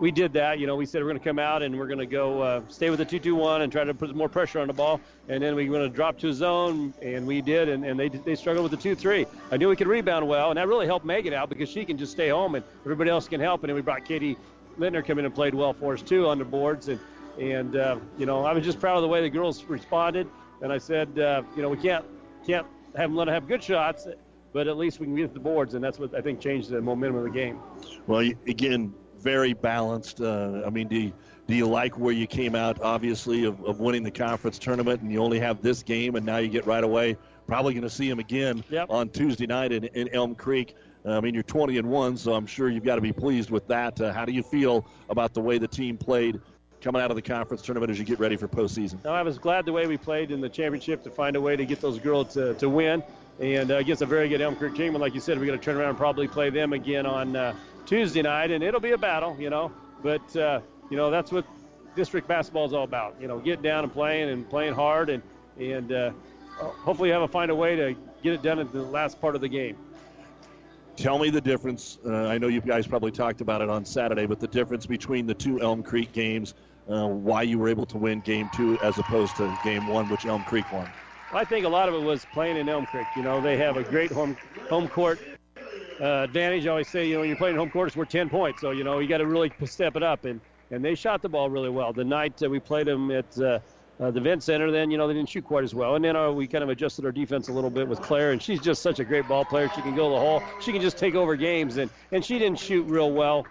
we did that. You know, we said we're going to come out and we're going to go uh, stay with the two-two-one and try to put more pressure on the ball, and then we're going to drop to a zone, and we did, and, and they they struggled with the two-three. I knew we could rebound well, and that really helped Megan out because she can just stay home, and everybody else can help. And then we brought Katie Lintner come in and played well for us too on the boards, and and uh, you know I was just proud of the way the girls responded, and I said uh, you know we can't can't have them let them have good shots but at least we can get the boards, and that's what I think changed the momentum of the game. Well, again, very balanced. Uh, I mean, do you, do you like where you came out, obviously, of, of winning the conference tournament, and you only have this game, and now you get right away? Probably going to see him again on Tuesday night in, in Elm Creek. Uh, I mean, you're 20 and one, so I'm sure you've got to be pleased with that. Uh, how do you feel about the way the team played coming out of the conference tournament as you get ready for postseason? Now, I was glad the way we played in the championship to find a way to get those girls to, to win, and uh, against a very good Elm Creek team. And like you said, we're going to turn around and probably play them again on uh, Tuesday night, and it'll be a battle, you know. But uh, you know that's what district basketball is all about. You know, getting down and playing and playing hard, and and uh, hopefully have a find a way to get it done at the last part of the game. Tell me the difference. Uh, I know you guys probably talked about it on Saturday, but the difference between the two Elm Creek games, uh, why you were able to win game two as opposed to game one, which Elm Creek won. I think a lot of it was playing in Elm Creek. You know, they have a great home home court uh, advantage. I always say, you know, when you're playing home court, it's worth 10 points. So, you know, you got to really step it up. And, and they shot the ball really well. The night uh, we played them at uh, uh, the Vent Center, then, you know, they didn't shoot quite as well. And then uh, we kind of adjusted our defense a little bit with Claire. And she's just such a great ball player. She can go the hole. She can just take over games. And, and she didn't shoot real well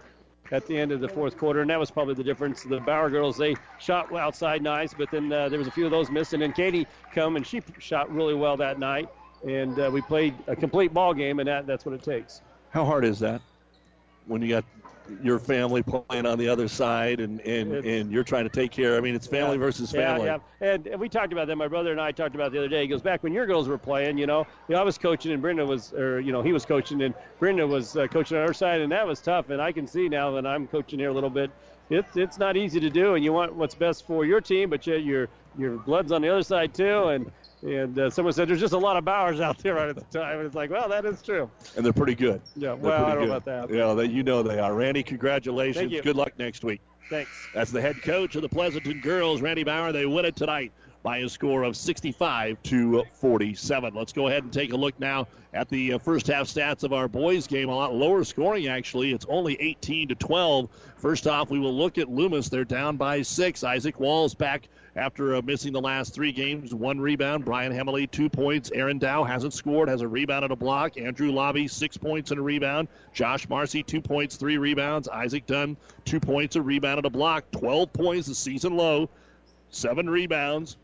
at the end of the fourth quarter, and that was probably the difference. The Bauer girls they shot outside nice, but then uh, there was a few of those missed, and Katie come and she shot really well that night, and uh, we played a complete ball game, and that that's what it takes. How hard is that when you got your family playing on the other side and, and, and you're trying to take care? I mean, it's family versus family. Yeah, yeah. And, and we talked about that. My brother and I talked about it the other day. He goes back when your girls were playing. You know, you know I was coaching and Brenda was, or you know, he was coaching and Brenda was uh, coaching on our side, and that was tough. And I can see now that I'm coaching here a little bit it's it's not easy to do, and you want what's best for your team, but yet your your blood's on the other side too, and and uh, someone said there's just a lot of Bauers out there right at the time, and it's like, well, that is true. And they're pretty good. Yeah, They're well, I don't know good. about that. Yeah, they, you know they are. Randy, congratulations. Thank you. Good luck next week. Thanks. That's the head coach of the Pleasanton girls, Randy Bauer. They win it tonight by a score of 65 to 47. Let's go ahead and take a look now at the uh, first half stats of our boys game. A lot lower scoring actually. It's only 18 to 12. First off, we will look at Loomis. They're down by six. Isaac Walls back after uh, missing the last three games. One rebound. Brian Hemley, two points. Aaron Dow hasn't scored, has a rebound and a block. Andrew Lobby, six points and a rebound. Josh Marcy, two points, three rebounds. Isaac Dunn, two points, a rebound and a block. 12 points, the season low. Seven rebounds.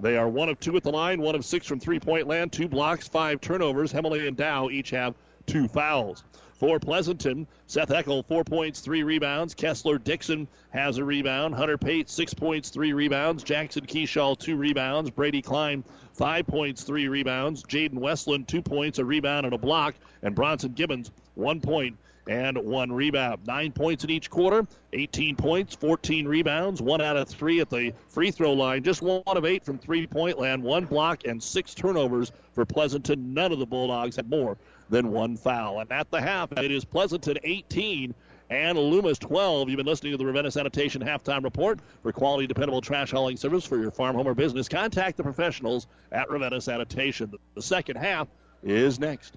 They are one of two at the line, one of six from three point land, two blocks, five turnovers. Hemley and Dow each have two fouls. For Pleasanton, Seth Eckel, four points, three rebounds. Kessler Dixon has a rebound. Hunter Pate, six points, three rebounds. Jackson Keyshaw, two rebounds. Brady Klein, five points, three rebounds. Jaden Westland, two points, a rebound, and a block. And Bronson Gibbons, one point and one rebound. Nine points in each quarter, 18 points, 14 rebounds, one out of three at the free throw line, just one of eight from three point land, one block, and six turnovers for Pleasanton. None of the Bulldogs had more than one foul. And at the half, it is Pleasanton 18 and Loomis 12. You've been listening to the Ravenna Sanitation Halftime Report. For quality, dependable trash hauling service for your farm, home, or business, contact the professionals at Ravenna Sanitation. The second half is next.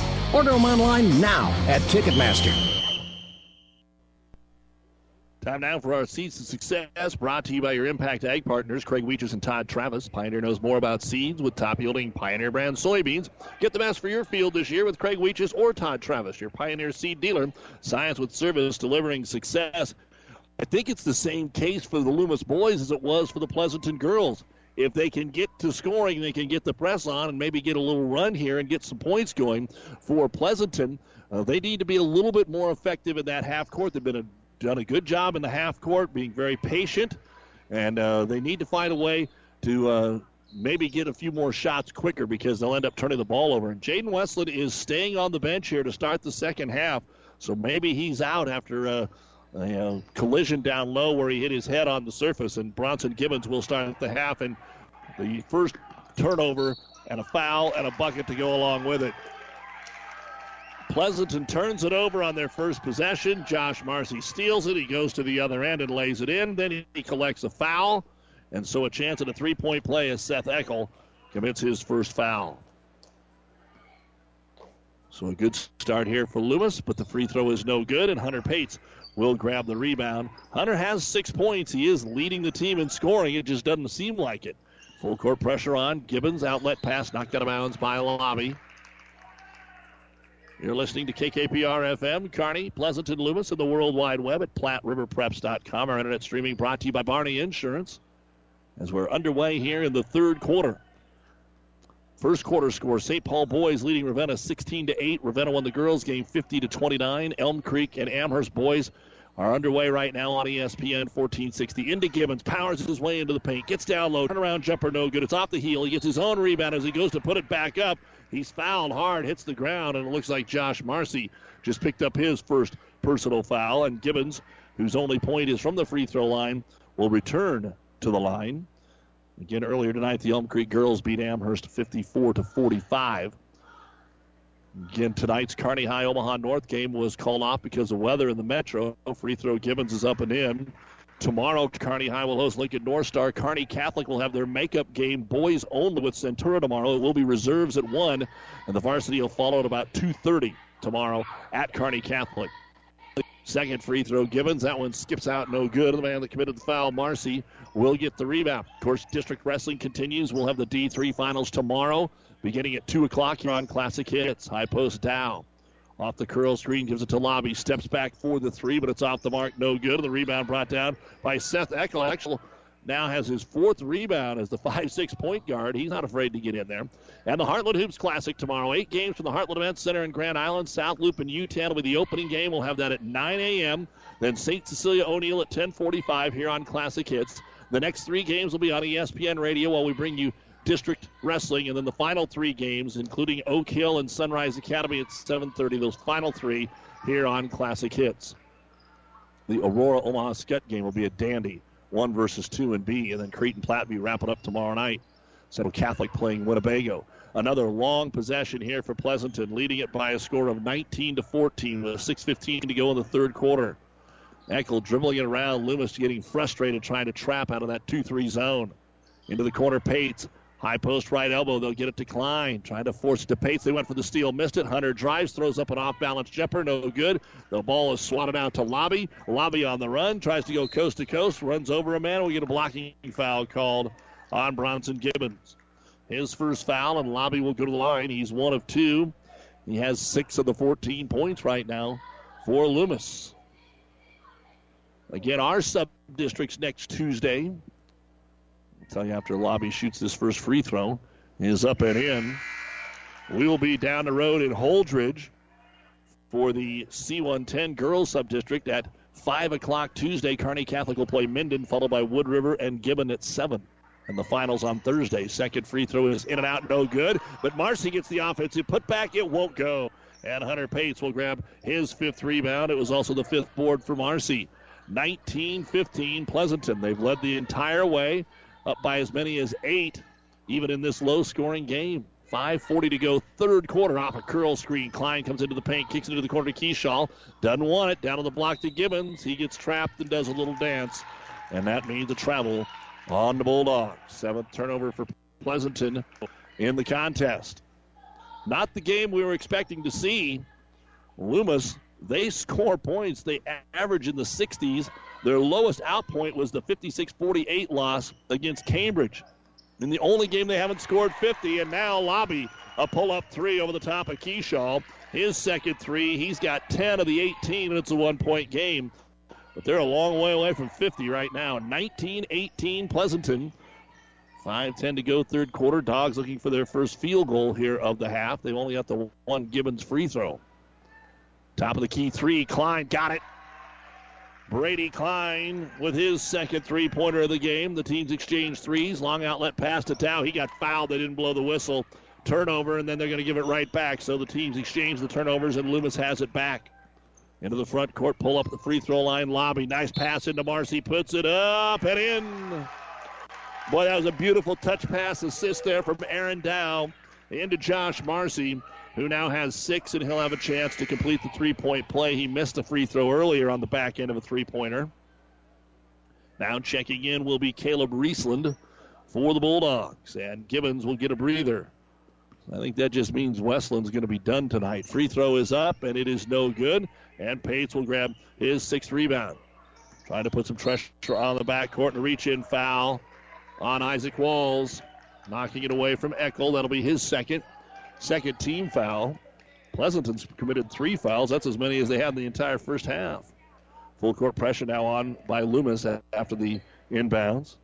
Order them online now at Ticketmaster. Time now for our Seeds to Success, brought to you by your Impact Ag partners, Craig Weechers and Todd Travis. Pioneer knows more about seeds with top yielding Pioneer brand soybeans. Get the best for your field this year with Craig Weechers or Todd Travis, your Pioneer seed dealer. Science with service, delivering success. I think it's the same case for the Loomis boys as it was for the Pleasanton girls. If they can get to scoring, they can get the press on and maybe get a little run here and get some points going for Pleasanton. Uh, they need to be a little bit more effective in that half court. They've been a done a good job in the half court, being very patient, and uh, they need to find a way to uh, maybe get a few more shots quicker because they'll end up turning the ball over. And Jaden Westland is staying on the bench here to start the second half, so maybe he's out after a uh, collision down low where he hit his head on the surface. And Bronson Gibbons will start at the half, and the first turnover and a foul and a bucket to go along with it. Pleasanton turns it over on their first possession. Josh Marcy steals it. He goes to the other end and lays it in. Then he collects a foul. And so a chance at a three point play as Seth Eckel commits his first foul. So a good start here for Loomis, but the free throw is no good, and Hunter Pates will grab the rebound. Hunter has six points. He is leading the team in scoring. It just doesn't seem like it. Full court pressure on. Gibbons outlet pass knocked out of bounds by Lobby. You're listening to KKPR FM, Kearney, Pleasanton, Loomis, and the World Wide Web at PlatteRiverPreps.com. Our internet streaming brought to you by Barney Insurance. As we're underway here in the third quarter. First quarter score: St. Paul boys leading Ravenna 16 to 8. Ravenna won the girls' game 50 to 29. Elm Creek and Amherst boys are underway right now on ESPN 1460. Into Gibbons, powers his way into the paint, gets down low, turnaround jumper, no good. It's off the heel. He gets his own rebound as he goes to put it back up. He's fouled hard, hits the ground, and it looks like Josh Marcy just picked up his first personal foul. And Gibbons, whose only point is from the free throw line, will return to the line. Again, earlier tonight, the Elm Creek girls beat Amherst 54 to 45. Again, tonight's Kearney High Omaha North game was called off because of weather in the metro. Free throw Gibbons is up and in. Tomorrow, Kearney High will host Lincoln North Star. Kearney Catholic will have their makeup game, boys only, with Centura tomorrow. It will be reserves at one, and the varsity will follow at about 2:30 tomorrow at Kearney Catholic. Second free throw, Gibbons. That one skips out, no good. The man that committed the foul, Marcy, will get the rebound. Of course, district wrestling continues. We'll have the D3 finals tomorrow, beginning at 2 o'clock here on Classic Hits. High post down. Off the curl screen, gives it to Lobby. Steps back for the three, but it's off the mark. No good. The rebound brought down by Seth Eckel. Eckel now has his fourth rebound as the 5-6 point guard. He's not afraid to get in there. And the Heartland Hoops Classic tomorrow. Eight games from the Heartland Event Center in Grand Island. South Loup and U10 will be the opening game. We'll have that at 9 a.m. Then St. Cecilia O'Neill at 1045 here on Classic Hits. The next three games will be on ESPN Radio while we bring you district wrestling, and then the final three games, including Oak Hill and Sunrise Academy at 7:30. Those final three here on Classic Hits. The Aurora Omaha Skutt game will be a dandy, one versus two and B, and then Creighton Platteview wrap it up tomorrow night. Central Catholic playing Winnebago. Another long possession here for Pleasanton, leading it by a score of 19 to 14 with 6:15 to go in the third quarter. Eckel dribbling it around. Loomis getting frustrated, trying to trap out of that 2-3 zone. Into the corner, Pates High post right elbow. They'll get it to Klein. Trying to force it to Pates. They went for the steal, missed it. Hunter drives, throws up an off balance jumper. No good. The ball is swatted out to Lobby. Lobby on the run. Tries to go coast to coast. Runs over a man. We get a blocking foul called on Bronson Gibbons. His first foul, and Lobby will go to the line. He's one of two. He has six of the 14 points right now for Loomis. Again, our sub districts next Tuesday tell you after Lobby shoots this first free throw, is up and in. We will be down the road in Holdrege for the C110 girls subdistrict at 5 o'clock Tuesday. Kearney Catholic will play Minden, followed by Wood River and Gibbon at 7. And the finals on Thursday. Second free throw is in and out, no good. But Marcy gets the offensive put back. It won't go. And Hunter Pates will grab his fifth rebound. It was also the fifth board for Marcy. 19 15 Pleasanton. They've led the entire way up by as many as eight, even in this low scoring game. 5.40 to go, third quarter off a curl screen. Klein comes into the paint, kicks into the corner to Keyshaw. Doesn't want it. Down on the block to Gibbons. He gets trapped and does a little dance. And that means a travel on the Bulldogs. Seventh turnover for Pleasanton in the contest. Not the game we were expecting to see. Loomis, they score points. They average in the 60s. Their lowest out point was the 56 48 loss against Cambridge. In the only game they haven't scored 50, and now Lobby, a pull up three over the top of Keyshaw. His second three, he's got 10 of the 18, and it's a one point game. But they're a long way away from 50 right now. 19 18 Pleasanton. 5-10 to go, third quarter. Dogs looking for their first field goal here of the half. They've only got the one Gibbons free throw. Top of the key three. Klein got it. Brady Klein with his second three pointer of the game. The teams exchange threes. Long outlet pass to Dow. He got fouled. They didn't blow the whistle. Turnover, and then they're going to give it right back. So the teams exchange the turnovers, and Loomis has it back. Into the front court, pull up the free throw line Lobby. Nice pass into Marcy, puts it up and in. Boy, that was a beautiful touch pass assist there from Aaron Dow into Josh Marcy who now has six, and he'll have a chance to complete the three point play. He missed a free throw earlier on the back end of a three pointer. Now checking in will be Caleb Riesland for the Bulldogs, and Gibbons will get a breather. I think that just means Westland's going to be done tonight. Free throw is up, and it is no good. And Pates will grab his sixth rebound. Trying to put some pressure on the backcourt and a reach in foul on Isaac Walls. Knocking it away from Eckel. That'll be his second second team foul. Pleasanton's committed three fouls. That's as many as they had in the entire first half. Full court pressure now on by Loomis after the inbounds.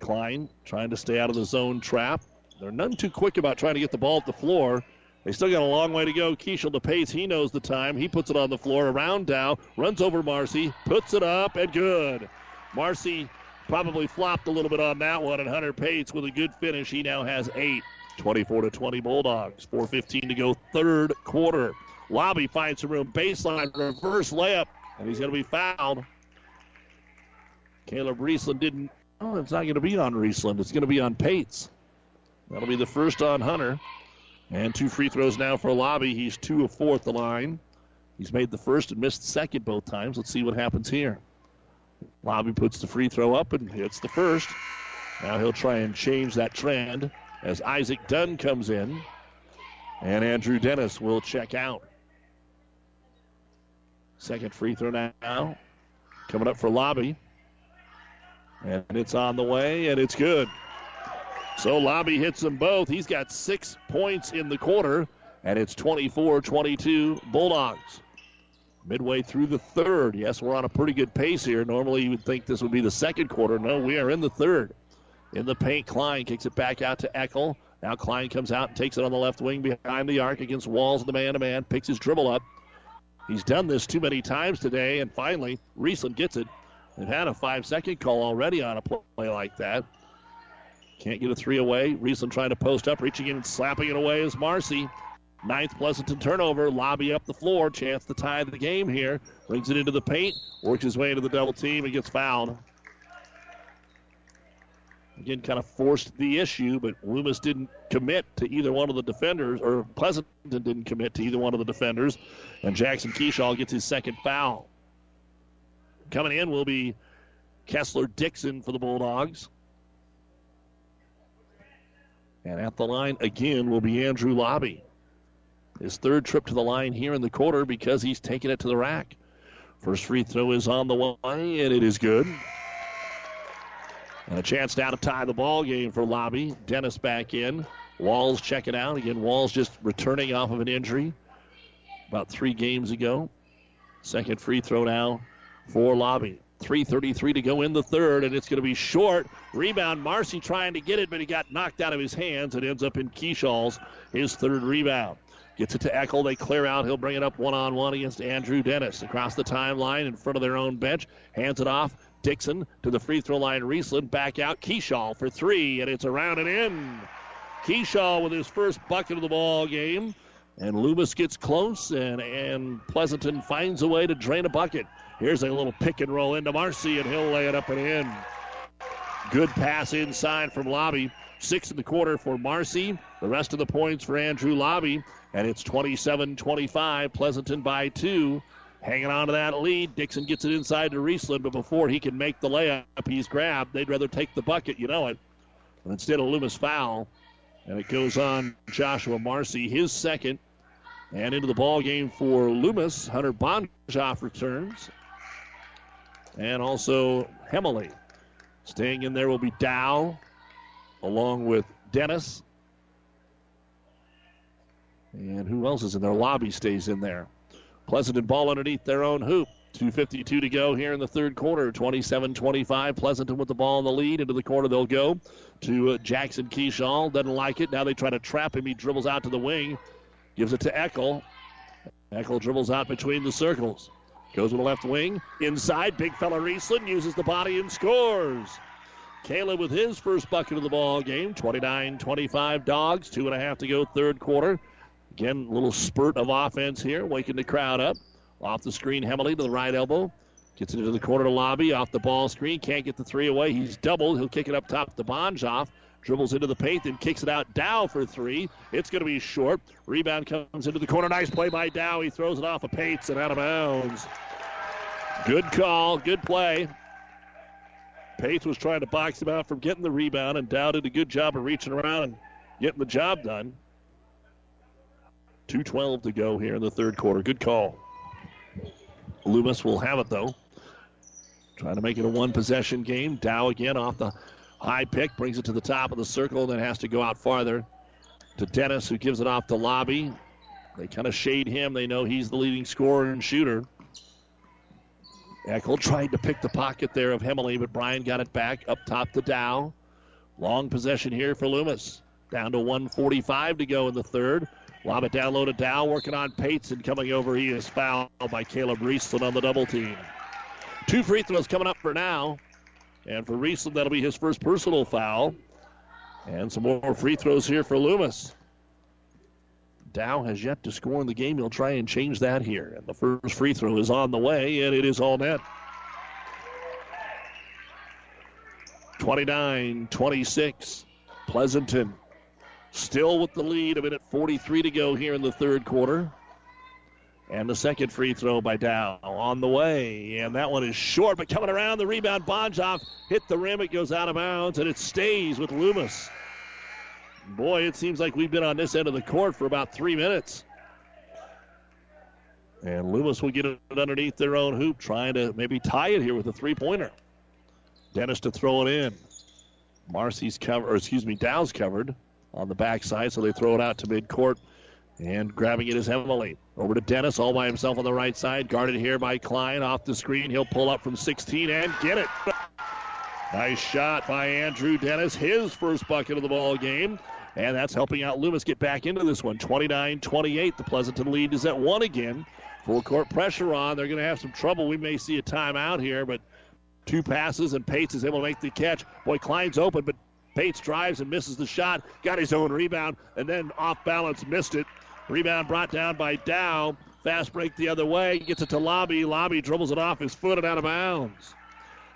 Klein trying to stay out of the zone trap. They're none too quick about trying to get the ball at the floor. They still got a long way to go. Keyshaw to Pates. He knows the time. He puts it on the floor around Dow. Runs over Marcy. Puts it up and good. Marcy probably flopped a little bit on that one. And Hunter Pates with a good finish. He now has eight. 24 to 20 Bulldogs. 4:15 to go, third quarter. Lobby finds some room, baseline reverse layup, and he's going to be fouled. Caleb Riesland didn't. Oh, it's not going to be on Riesland. It's going to be on Pates. That'll be the first on Hunter. And two free throws now for Lobby. He's two of four at the line. He's made the first and missed the second both times. Let's see what happens here. Lobby puts the free throw up and hits the first. Now he'll try and change that trend as Isaac Dunn comes in. And Andrew Dennis will check out. Second free throw now. Coming up for Lobby. And it's on the way, and it's good. So Lobby hits them both. He's got six points in the quarter, and it's 24 22 Bulldogs. Midway through the third. Yes, we're on a pretty good pace here. Normally, you would think this would be the second quarter. No, we are in the third. In the paint, Klein kicks it back out to Eckel. Now Klein comes out and takes it on the left wing behind the arc against Walls, the man to man, picks his dribble up. He's done this too many times today, and finally, Riesland gets it. They've had a five second call already on a play like that. Can't get a three away. Riesland trying to post up, reaching in and slapping it away is Marcy. Ninth Pleasanton turnover. Lobby up the floor. Chance to tie the game here. Brings it into the paint. Works his way into the double team and gets fouled. Again, kind of forced the issue, but Loomis didn't commit to either one of the defenders, or Pleasanton didn't commit to either one of the defenders. And Jackson Keyshaw gets his second foul. Coming in will be Kessler Dixon for the Bulldogs. And at the line again will be Andrew Lobby. His third trip to the line here in the quarter because he's taking it to the rack. First free throw is on the way, and it is good. And a chance now to tie the ball game for Lobby. Dennis back in. Walls checking out. Again, Walls just returning off of an injury about three games ago. Second free throw now for Lobby. 3.33 to go in the third, and it's going to be short. Rebound, Marcy trying to get it, but he got knocked out of his hands. It ends up in Keyshaw's, his third rebound. Gets it to Eckel. They clear out. He'll bring it up one on one against Andrew Dennis. Across the timeline in front of their own bench. Hands it off. Dixon to the free throw line. Riesland back out. Keyshaw for three, and it's around and in. Keyshaw with his first bucket of the ball game. And Loomis gets close, and, and Pleasanton finds a way to drain a bucket. Here's a little pick and roll into Marcy, and he'll lay it up and in. Good pass inside from Lobby. Six in the quarter for Marcy. The rest of the points for Andrew Lobby. And it's 27 25. Pleasanton by two. Hanging on to that lead. Dixon gets it inside to Riesland, but before he can make the layup, he's grabbed. They'd rather take the bucket, you know it. But instead, a Loomis foul. And it goes on Joshua Marcy, his second. And into the ball game for Loomis, Hunter Bonjoff returns. And also Hemley. Staying in there will be Dow, along with Dennis. And who else is in there? Lobby stays in there. Pleasanton ball underneath their own hoop. 2.52 to go here in the third quarter. 27 25. Pleasanton with the ball in the lead. Into the corner they'll go to uh, Jackson Keyshaw. Doesn't like it. Now they try to trap him. He dribbles out to the wing. Gives it to Eckel. Eckel dribbles out between the circles. Goes with the left wing. Inside, big fella Riesland uses the body and scores. Caleb with his first bucket of the ball game. 29 25 dogs. Two and a half to go, third quarter. Again, a little spurt of offense here, waking the crowd up. Off the screen, Hemley to the right elbow. Gets into the corner to Lobby. Off the ball screen. Can't get the three away. He's doubled. He'll kick it up top to Bonjoff. Dribbles into the paint and kicks it out. Dow for three. It's going to be short. Rebound comes into the corner. Nice play by Dow. He throws it off of Pates and out of bounds. Good call. Good play. Pates was trying to box him out from getting the rebound, and Dow did a good job of reaching around and getting the job done. 2.12 to go here in the third quarter. Good call. Loomis will have it, though. Trying to make it a one possession game. Dow again off the high pick, brings it to the top of the circle, then has to go out farther to Dennis, who gives it off to Lobby. They kind of shade him. They know he's the leading scorer and shooter. Eckel tried to pick the pocket there of Hemley, but Brian got it back up top to Dow. Long possession here for Loomis. Down to 145 to go in the third. Lob down low to Dow, working on Pates, and coming over, he is fouled by Caleb Riesland on the double team. Two free throws coming up for now. And for Riesland, that'll be his first personal foul. And some more free throws here for Loomis. Dow has yet to score in the game. He'll try and change that here. And the first free throw is on the way, and it is all net. 29 26. Pleasanton still with the lead. A minute 43 to go here in the third quarter. And the second free throw by Dow on the way. And that one is short, but coming around the rebound, Bonjoff hit the rim. It goes out of bounds, and it stays with Loomis. Boy, it seems like we've been on this end of the court for about three minutes. And Loomis will get it underneath their own hoop, trying to maybe tie it here with a three pointer. Dennis to throw it in. Marcy's covered, or excuse me, Dow's covered on the backside, so they throw it out to midcourt. And grabbing it is Hemley. Over to Dennis, all by himself on the right side. Guarded here by Klein off the screen. He'll pull up from 16 and get it. Nice shot by Andrew Dennis, his first bucket of the ball game. And that's helping out Loomis get back into this one. 29 28. The Pleasanton lead is at one again. Full court pressure on. They're going to have some trouble. We may see a timeout here, but two passes, and Pates is able to make the catch. Boy, Klein's open, but Pates drives and misses the shot. Got his own rebound, and then off balance, missed it. Rebound brought down by Dow. Fast break the other way. Gets it to Lobby. Lobby dribbles it off his foot and out of bounds.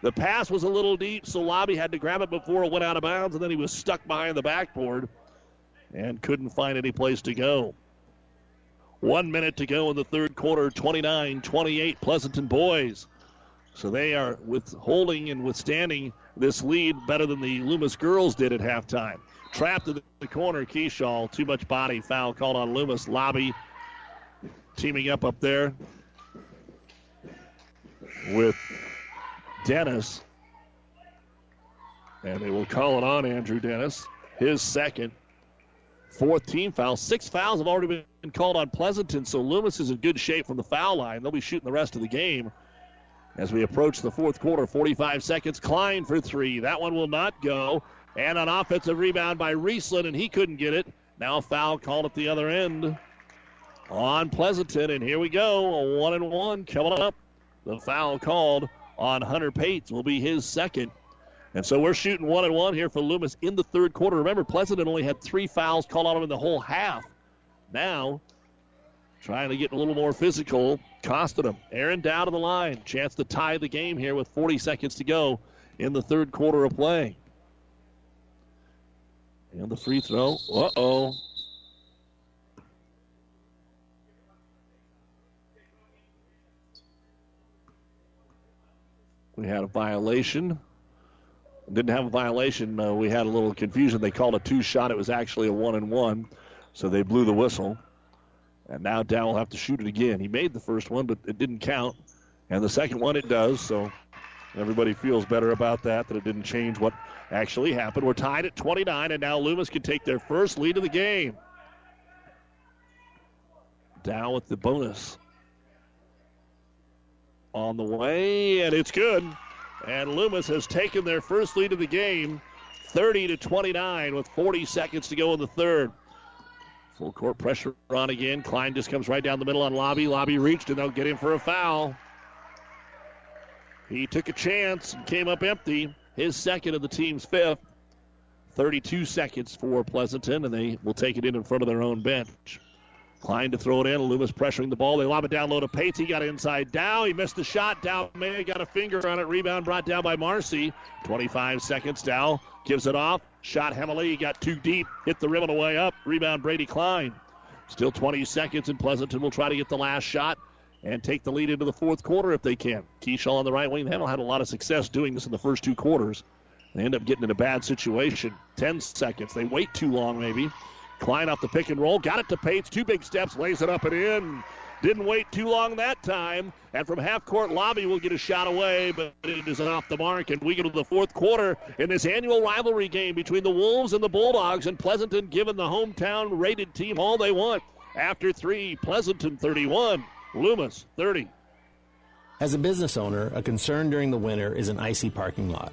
The pass was a little deep, so Lobby had to grab it before it went out of bounds, and then he was stuck behind the backboard and couldn't find any place to go. One minute to go in the third quarter, 29 28 Pleasanton boys. So they are withholding and withstanding this lead better than the Loomis girls did at halftime. Trapped in the corner, Keyshaw. Too much body foul called on Loomis. Lobby teaming up up there with Dennis. And they will call it on Andrew Dennis. His second. Fourth team foul. Six fouls have already been called on Pleasanton, so Loomis is in good shape from the foul line. They'll be shooting the rest of the game. As we approach the fourth quarter, 45 seconds. Klein for three. That one will not go. And an offensive rebound by Riesland, and he couldn't get it. Now foul called at the other end on Pleasanton. And here we go. A one and one coming up. The foul called on Hunter Pates will be his second. And so we're shooting one and one here for Loomis in the third quarter. Remember, Pleasanton only had three fouls called on him in the whole half. Now, trying to get a little more physical, costed him. Aaron Dow to the line. Chance to tie the game here with 40 seconds to go in the third quarter of play. And the free throw. Uh oh. We had a violation. Didn't have a violation. Uh, we had a little confusion. They called a two shot. It was actually a one and one. So they blew the whistle. And now Dow will have to shoot it again. He made the first one, but it didn't count. And the second one, it does. So everybody feels better about that, that it didn't change what actually happened. We're tied at 29, and now Loomis can take their first lead of the game. Dow with the bonus. On the way, and it's good. And Loomis has taken their first lead of the game, 30 to 29, with 40 seconds to go in the third. Full court pressure on again. Klein just comes right down the middle on Lobby. Lobby reached, and they'll get him for a foul. He took a chance and came up empty. His second of the team's fifth. 32 seconds for Pleasanton, and they will take it in in front of their own bench. Klein to throw it in. Loomis pressuring the ball. They lob it down low to Pates. He got inside Dow. He missed the shot. Dow may have got a finger on it. Rebound brought down by Marcy. 25 seconds. Dow gives it off. Shot Hemley. He got too deep. Hit the rim on the way up. Rebound Brady Klein. Still 20 seconds, and Pleasanton will try to get the last shot and take the lead into the fourth quarter if they can. Keyshaw on the right wing. They had a lot of success doing this in the first two quarters. They end up getting in a bad situation. 10 seconds. They wait too long, maybe. Klein off the pick and roll. Got it to Pates. Two big steps. Lays it up and in. Didn't wait too long that time. And from half court, Lobby will get a shot away, but it is off the mark. And we go to the fourth quarter in this annual rivalry game between the Wolves and the Bulldogs. And Pleasanton giving the hometown rated team all they want. After three, Pleasanton 31, Loomis 30. As a business owner, a concern during the winter is an icy parking lot.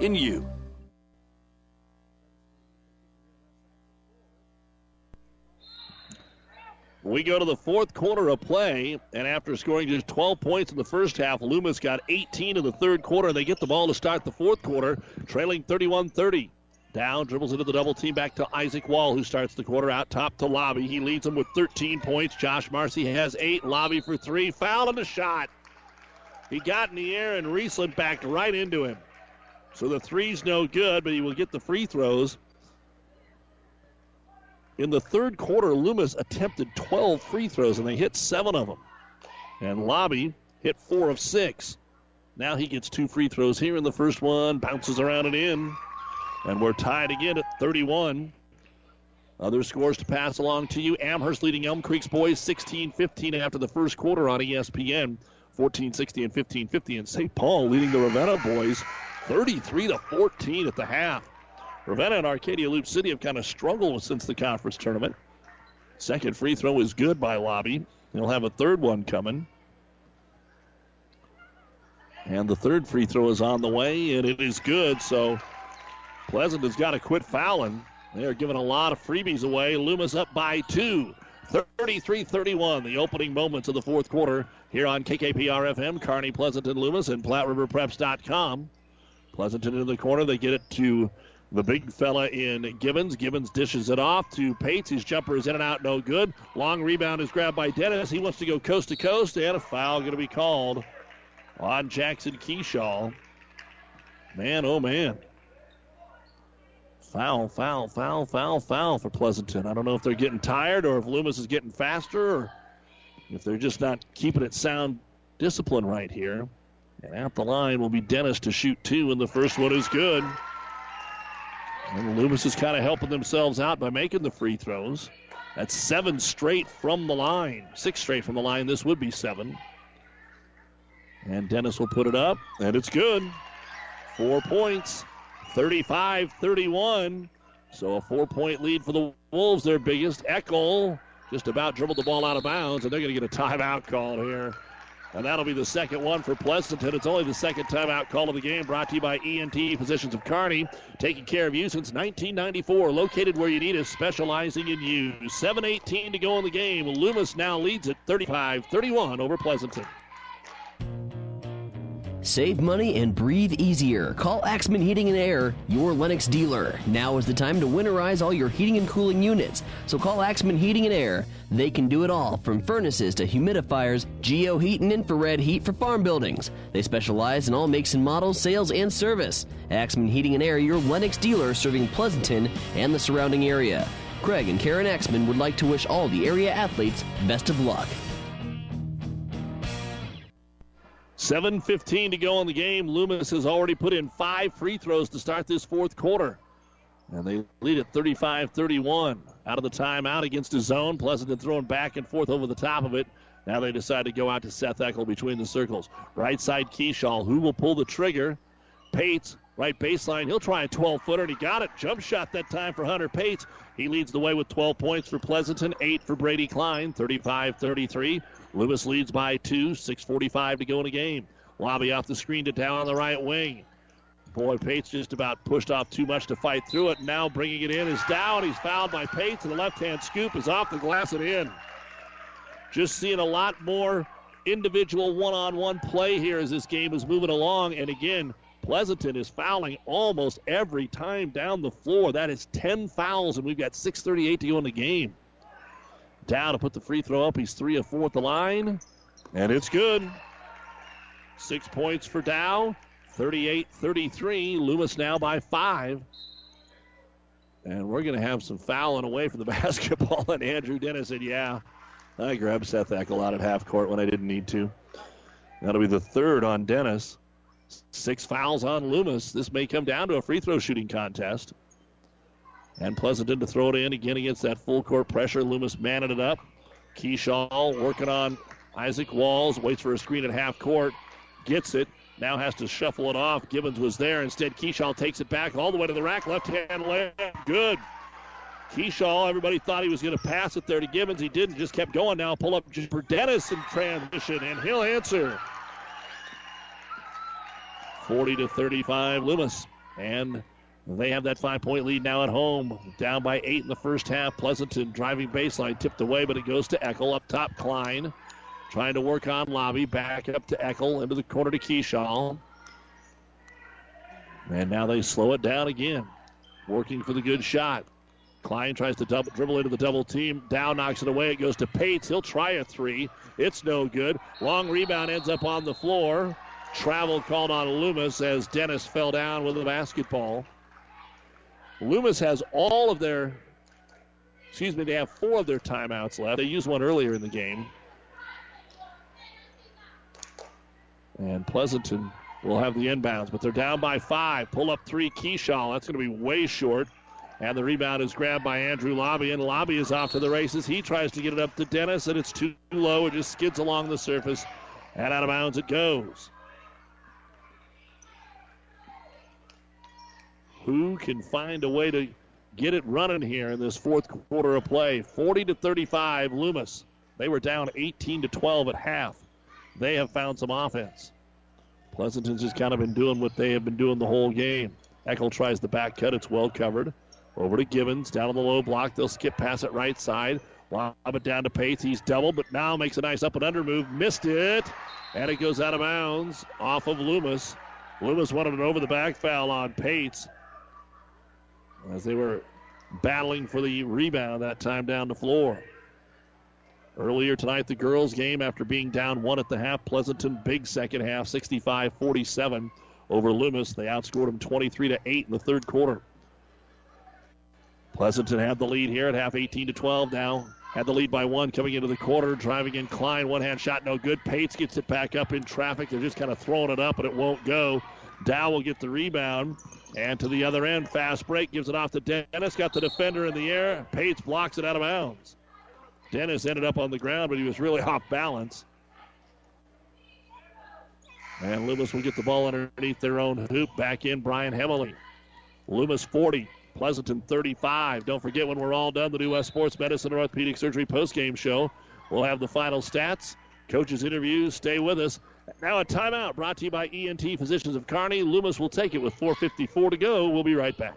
in you. We go to the fourth quarter of play, and after scoring just 12 points in the first half, Loomis got 18 in the third quarter. They get the ball to start the fourth quarter, trailing 31 30. Dow, dribbles into the double team back to Isaac Wall, who starts the quarter out top to Lobby. He leads them with 13 points. Josh Marcy has eight. Lobby for three. Foul on the shot. He got in the air, and Riesland backed right into him. So the three's no good, but he will get the free throws. In the third quarter, Loomis attempted 12 free throws, and they hit seven of them. And Lobby hit four of six. Now he gets two free throws here in the first one, bounces around and in. And we're tied again at 31. Other scores to pass along to you. Amherst leading Elm Creek's boys 16 15 after the first quarter on ESPN. 14 60 and 15 50. And St. Paul leading the Ravenna boys 33 to 14 at the half. Ravenna and Arcadia Loup City have kind of struggled since the conference tournament. Second free throw is good by Lobby. He'll have a third one coming. And the third free throw is on the way, and it is good. So Pleasanton has got to quit fouling. They are giving a lot of freebies away. Loomis up by two. 33 31, the opening moments of the fourth quarter here on KKPR FM, Pleasant and Loomis, and PlatteRiverPreps.com. Pleasanton in the corner. They get it to the big fella in Gibbons. Gibbons dishes it off to Pates. His jumper is in and out, no good. Long rebound is grabbed by Dennis. He wants to go coast to coast, and a foul going to be called on Jackson Keyshaw. Man, oh man. Foul, foul, foul, foul, foul for Pleasanton. I don't know if they're getting tired or if Loomis is getting faster or if they're just not keeping it sound discipline right here. And at the line will be Dennis to shoot two, and the first one is good. And Loomis is kind of helping themselves out by making the free throws. That's seven straight from the line. Six straight from the line. This would be seven. And Dennis will put it up, and it's good. Four points. 35 31. So a four point lead for the Wolves, their biggest. Eckel just about dribbled the ball out of bounds, and they're going to get a timeout call here. And that'll be the second one for Pleasanton. It's only the second timeout call of the game, brought to you by ENT Physicians of Kearney, taking care of you since 1994. Located where you need us, specializing in you. 7:18 to go in the game. Loomis now leads at 35-31 over Pleasanton. Save money and breathe easier. Call Axman Heating and Air, your Lennox dealer. Now is the time to winterize all your heating and cooling units. So call Axman Heating and Air. They can do it all, from furnaces to humidifiers, geo heat and infrared heat for farm buildings. They specialize in all makes and models, sales, and service. Axman Heating and Air, your Lennox dealer serving Pleasanton and the surrounding area. Craig and Karen Axman would like to wish all the area athletes best of luck. 7.15 to go in the game. Loomis has already put in five free throws to start this fourth quarter. And they lead at 35 31. Out of the timeout against his zone. Pleasanton throwing back and forth over the top of it. Now they decide to go out to Seth Eckel between the circles. Right side Keyshaw. Who will pull the trigger? Pates, right baseline. He'll try a 12 footer, and he got it. Jump shot that time for Hunter Pates. He leads the way with 12 points for Pleasanton, 8 for Brady Klein, 35 33. Loomis leads by two, 6.45 to go in the game. Lobby off the screen to Dow on the right wing. Boy, Pates just about pushed off too much to fight through it. Now bringing it in is Dow. He's fouled by Pates, and the left hand scoop is off the glass and in. Just seeing a lot more individual one on one play here as this game is moving along. And again, Pleasanton is fouling almost every time down the floor. That is 10 fouls, and we've got 6.38 to go in the game. Dow to put the free throw up. He's three of four at the line, and it's good. Six points for Dow. 38 33. Loomis now by five. And we're going to have some fouling away from the basketball. And Andrew Dennis said, Yeah, I grabbed Seth Eckel out at half court when I didn't need to. That'll be the third on Dennis. Six fouls on Loomis. This may come down to a free throw shooting contest. And Pleasanton to throw it in again against that full court pressure. Loomis manning it up. Keyshaw working on Isaac Walls. Waits for a screen at half court. Gets it. Now has to shuffle it off. Gibbons was there. Instead, Keyshaw takes it back all the way to the rack. Left hand layup. Good. Keyshaw, everybody thought he was going to pass it there to Gibbons. He didn't. Just kept going now. Pull up for Dennis in transition, and he'll answer. 40 to 35, Loomis. And they have that five point lead now at home. Down by eight in the first half. Pleasanton driving baseline, tipped away, but it goes to Eckel. Up top, Klein. Trying to work on Lobby. Back up to Eckel. Into the corner to Keyshaw. And now they slow it down again. Working for the good shot. Klein tries to double, dribble into the double team. Dow knocks it away. It goes to Pates. He'll try a three. It's no good. Long rebound ends up on the floor. Travel called on Loomis as Dennis fell down with the basketball. Loomis has all of their, excuse me, they have four of their timeouts left. They used one earlier in the game. And Pleasanton will have the inbounds, but they're down by five. Pull up three, Keyshaw. That's going to be way short. And the rebound is grabbed by Andrew Lobby, and Lobby is off to the races. He tries to get it up to Dennis, and it's too low. It just skids along the surface, and out of bounds it goes. Who can find a way to get it running here in this fourth quarter of play? 40 to 35, Loomis. They were down 18 to 12 at half. They have found some offense. Pleasanton's just kind of been doing what they have been doing the whole game. Eckel tries the back cut. It's well covered. Over to Gibbons. Down on the low block. They'll skip pass it right side. Lob it down to Pates. He's doubled, but now makes a nice up and under move. Missed it. And it goes out of bounds off of Loomis. Loomis wanted an over the back foul on Pates as they were battling for the rebound that time down the floor. Earlier tonight, the girls' game, after being down one at the half, Pleasanton big second half, 65 47 over Loomis. They outscored them 23 to 8 in the third quarter. Pleasanton had the lead here at half 18 to 12 now. Had the lead by one coming into the quarter. Driving in Klein. One hand shot, no good. Pates gets it back up in traffic. They're just kind of throwing it up, but it won't go. Dow will get the rebound. And to the other end, fast break gives it off to Dennis. Got the defender in the air. Pates blocks it out of bounds. Dennis ended up on the ground, but he was really off balance. And Loomis will get the ball underneath their own hoop. Back in Brian Hemley. Loomis 40, Pleasanton 35. Don't forget when we're all done, the new West Sports Medicine and Orthopedic Surgery postgame show. We'll have the final stats, coaches' interviews. Stay with us. Now a timeout brought to you by ENT Physicians of Kearney. Loomis will take it with 4.54 to go. We'll be right back.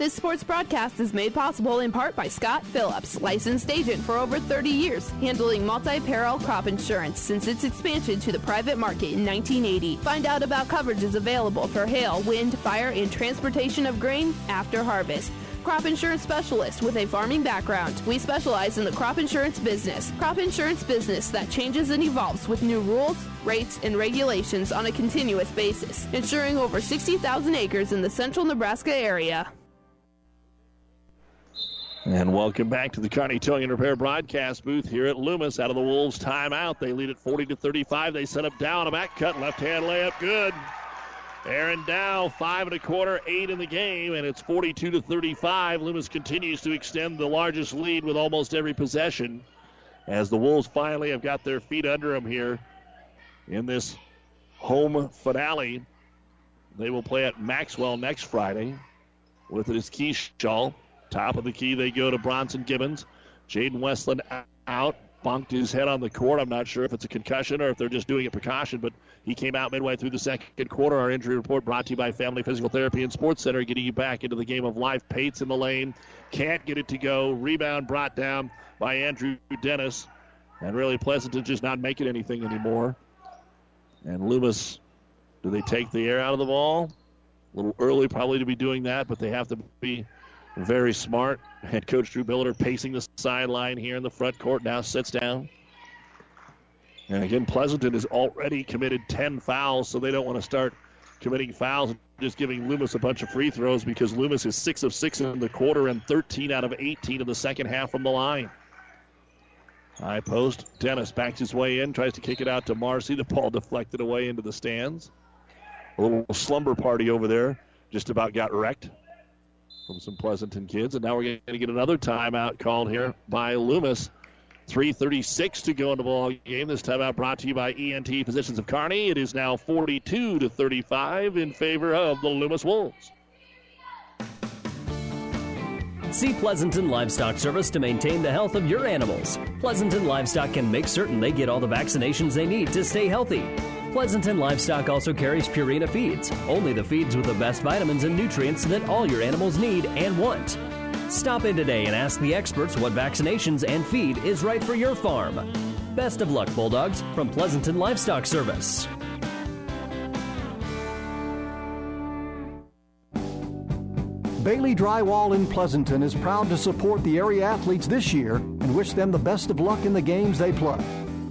This sports broadcast is made possible in part by Scott Phillips, licensed agent for over 30 years, handling multi-peril crop insurance since its expansion to the private market in 1980. Find out about coverages available for hail, wind, fire, and transportation of grain after harvest. Crop insurance specialist with a farming background. We specialize in the crop insurance business. Crop insurance business that changes and evolves with new rules, rates, and regulations on a continuous basis, insuring over 60,000 acres in the central Nebraska area. And welcome back to the Kearney Towing and Repair broadcast booth here at Loomis. Out of the Wolves timeout, they lead at 40 to 35. They set up Dow a back cut, left hand layup, good. Aaron Dow, five and a quarter, eight in the game, and it's 42 to 35. Loomis continues to extend the largest lead with almost every possession, as the Wolves finally have got their feet under them here in this home finale. They will play at Maxwell next Friday. With it is Keyshaw. Top of the key, they go to Bronson Gibbons. Jaden Westland out, bunked his head on the court. I'm not sure if it's a concussion or if they're just doing it precaution, but he came out midway through the second quarter. Our injury report brought to you by Family Physical Therapy and Sports Center, getting you back into the game of life. Pates in the lane, can't get it to go. Rebound brought down by Andrew Dennis. And really, Pleasanton just not making anything anymore. And Loomis, do they take the air out of the ball? A little early, probably, to be doing that, but they have to be very smart. Head coach Drew Billiter pacing the sideline here in the front court now sits down. And again, Pleasanton has already committed 10 fouls, so they don't want to start committing fouls and just giving Loomis a bunch of free throws because Loomis is 6 of 6 in the quarter and 13 out of 18 in the second half from the line. High post. Dennis backs his way in, tries to kick it out to Marcy. The ball deflected away into the stands. A little slumber party over there just about got wrecked from some Pleasanton kids. And now we're going to get another timeout called here by Loomis. 3.36 to go in the ball game. This timeout brought to you by ENT Physicians of Kearney. It is now 42 to 35 in favor of the Loomis Wolves. See Pleasanton Livestock Service to maintain the health of your animals. Pleasanton Livestock can make certain they get all the vaccinations they need to stay healthy. Pleasanton Livestock also carries Purina feeds, only the feeds with the best vitamins and nutrients that all your animals need and want. Stop in today and ask the experts what vaccinations and feed is right for your farm. Best of luck, Bulldogs, from Pleasanton Livestock Service. Bailey Drywall in Pleasanton is proud to support the area athletes this year and wish them the best of luck in the games they play.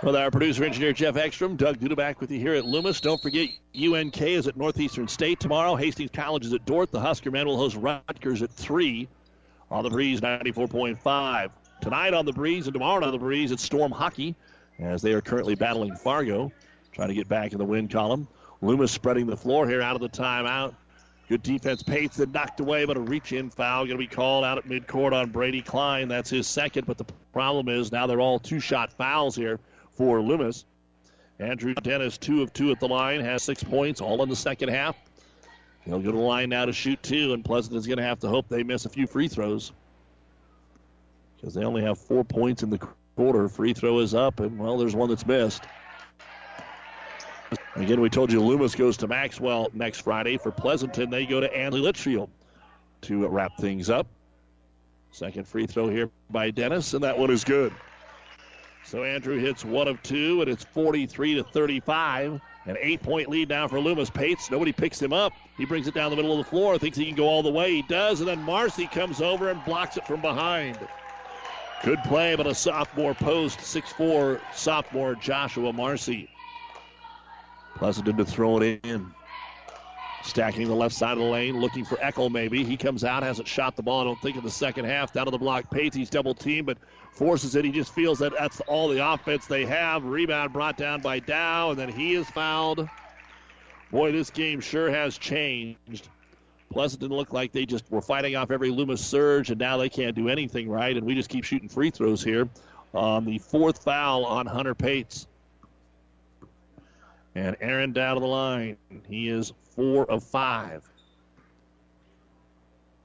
With our producer engineer Jeff Ekstrom, Doug Duda back with you here at Loomis. Don't forget UNK is at Northeastern State tomorrow. Hastings College is at Dordt. The Husker men will host Rutgers at 3 on the Breeze 94.5. Tonight on the Breeze and tomorrow on the Breeze, it's Storm Hockey as they are currently battling Fargo, trying to get back in the win column. Loomis spreading the floor here out of the timeout. Good defense. Pates that knocked away, but a reach in foul going to be called out at midcourt on Brady Klein. That's his second, but the problem is now they're all two shot fouls here for Loomis. Andrew Dennis, two of two at the line, has six points, all in the second half. He'll go to the line now to shoot two, and Pleasanton's going to have to hope they miss a few free throws because they only have four points in the quarter. Free throw is up, and well, there's one that's missed. Again, we told you Loomis goes to Maxwell next Friday. For Pleasanton, they go to Ansley Litchfield to wrap things up. Second free throw here by Dennis, and that one is good. So Andrew hits one of two, and it's 43 to 35. An eight point lead now for Loomis Pates. Nobody picks him up. He brings it down the middle of the floor, thinks he can go all the way. He does, and then Marcy comes over and blocks it from behind. Good play, but a sophomore post, 6'4 sophomore Joshua Marcy. Pleasanton to throw it in. Stacking the left side of the lane, looking for Eckel maybe. He comes out, hasn't shot the ball, I don't think, in the second half. Down to the block, Pates. Double teamed, but forces it. He just feels that that's all the offense they have. Rebound brought down by Dow, and then he is fouled. Boy, this game sure has changed. Pleasanton looked like they just were fighting off every Loomis surge, and now they can't do anything right, and we just keep shooting free throws here. Um, the fourth foul on Hunter Pates. And Aaron Dow to the line. He is four of five.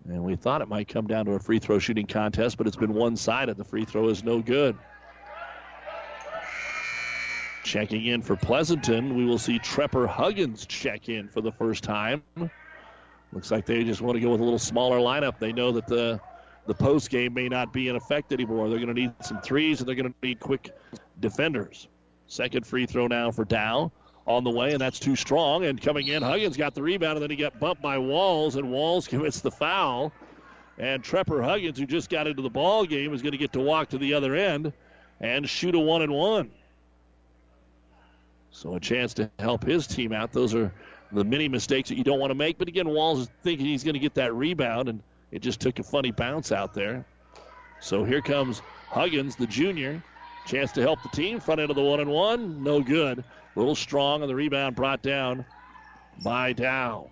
And we thought it might come down to a free throw shooting contest, but it's been one sided. The free throw is no good. Checking in for Pleasanton, we will see Trepper Huggins check in for the first time. Looks like they just want to go with a little smaller lineup. They know that the the post game may not be in effect anymore. They're going to need some threes and they're going to need quick defenders. Second free throw now for Dow on the way, and that's too strong. And coming in, Huggins got the rebound, and then he got bumped by Walls, and Walls commits the foul. And Trepper Huggins, who just got into the ball game, is going to get to walk to the other end and shoot a one and one. So a chance to help his team out. Those are the many mistakes that you don't want to make. But again, Walls is thinking he's going to get that rebound, and it just took a funny bounce out there. So here comes Huggins, the junior. Chance to help the team. Front end of the one and one. No good. A little strong on the rebound brought down by Dow.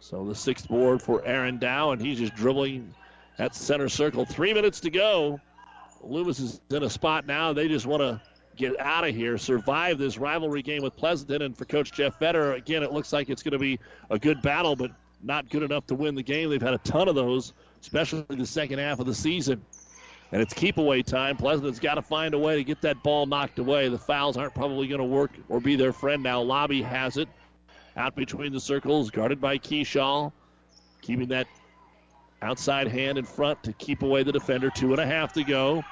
So the sixth board for Aaron Dow, and he's just dribbling at center circle. Three minutes to go. Loomis is in a spot now. They just want to get out of here, survive this rivalry game with Pleasanton. And for Coach Jeff Vetter, again, it looks like it's going to be a good battle, but not good enough to win the game. They've had a ton of those especially the second half of the season. And it's keep away time. Pleasanton's got to find a way to get that ball knocked away. The fouls aren't probably going to work or be their friend now. Lobby has it out between the circles, guarded by Keyshaw, keeping that outside hand in front to keep away the defender. Two and a half to go.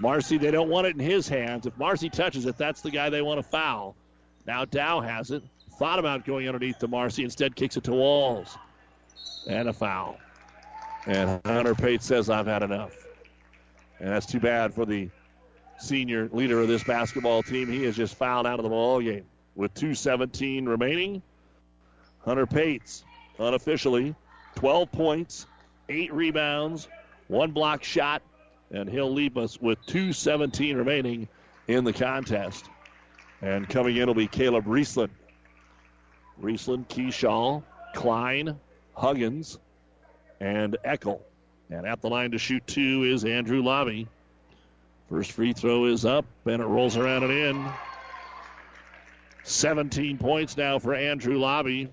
Marcy, they don't want it in his hands. If Marcy touches it, that's the guy they want to foul. Now Dow has it. Thought about going underneath to Marcy. Instead, kicks it to Walls. And a foul. And Hunter Pate says, I've had enough. And that's too bad for the senior leader of this basketball team. He is just fouled out of the ball game. With 2.17 remaining, Hunter Pates unofficially 12 points, 8 rebounds, one block shot, and he'll leave us with 2.17 remaining in the contest. And coming in will be Caleb Riesland. Riesland, Keyshaw, Klein, Huggins, and Eckel. And at the line to shoot two is Andrew Lobby. First free throw is up, and it rolls around and in. 17 points now for Andrew Lobby.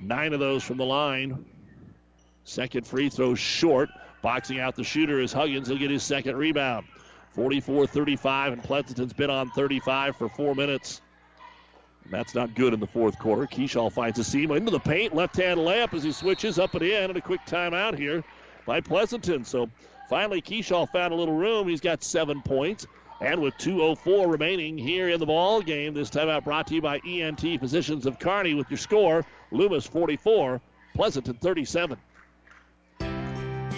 Nine of those from the line. Second free throw short. Boxing out the shooter is Huggins. He'll get his second rebound. 44 35, and Pleasanton's been on 35 for four minutes. That's not good in the fourth quarter. Keyshaw finds a seam into the paint. Left hand layup as he switches up and in, and a quick timeout here by Pleasanton. So finally, Keyshaw found a little room. He's got seven points. And with 2.04 remaining here in the ball game, this timeout brought to you by ENT Physicians of Kearney with your score Loomis 44, Pleasanton 37.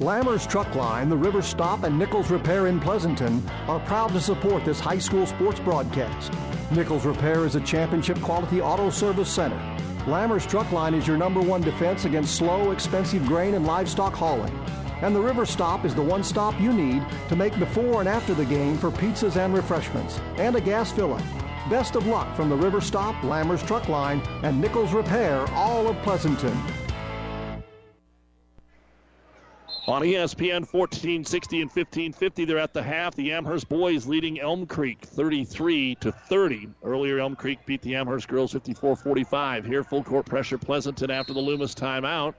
Lammers Truck Line, the River Stop, and Nichols Repair in Pleasanton are proud to support this high school sports broadcast. Nichols Repair is a championship quality auto service center. Lammers Truck Line is your number one defense against slow, expensive grain and livestock hauling. And the River Stop is the one stop you need to make before and after the game for pizzas and refreshments, and a gas fill up. Best of luck from the River Stop, Lammers Truck Line, and Nichols Repair, all of Pleasanton. On ESPN 1460 and 1550, they're at the half. The Amherst boys leading Elm Creek 33 to 30. Earlier, Elm Creek beat the Amherst girls 54-45. Here, full court pressure, Pleasanton after the Loomis timeout,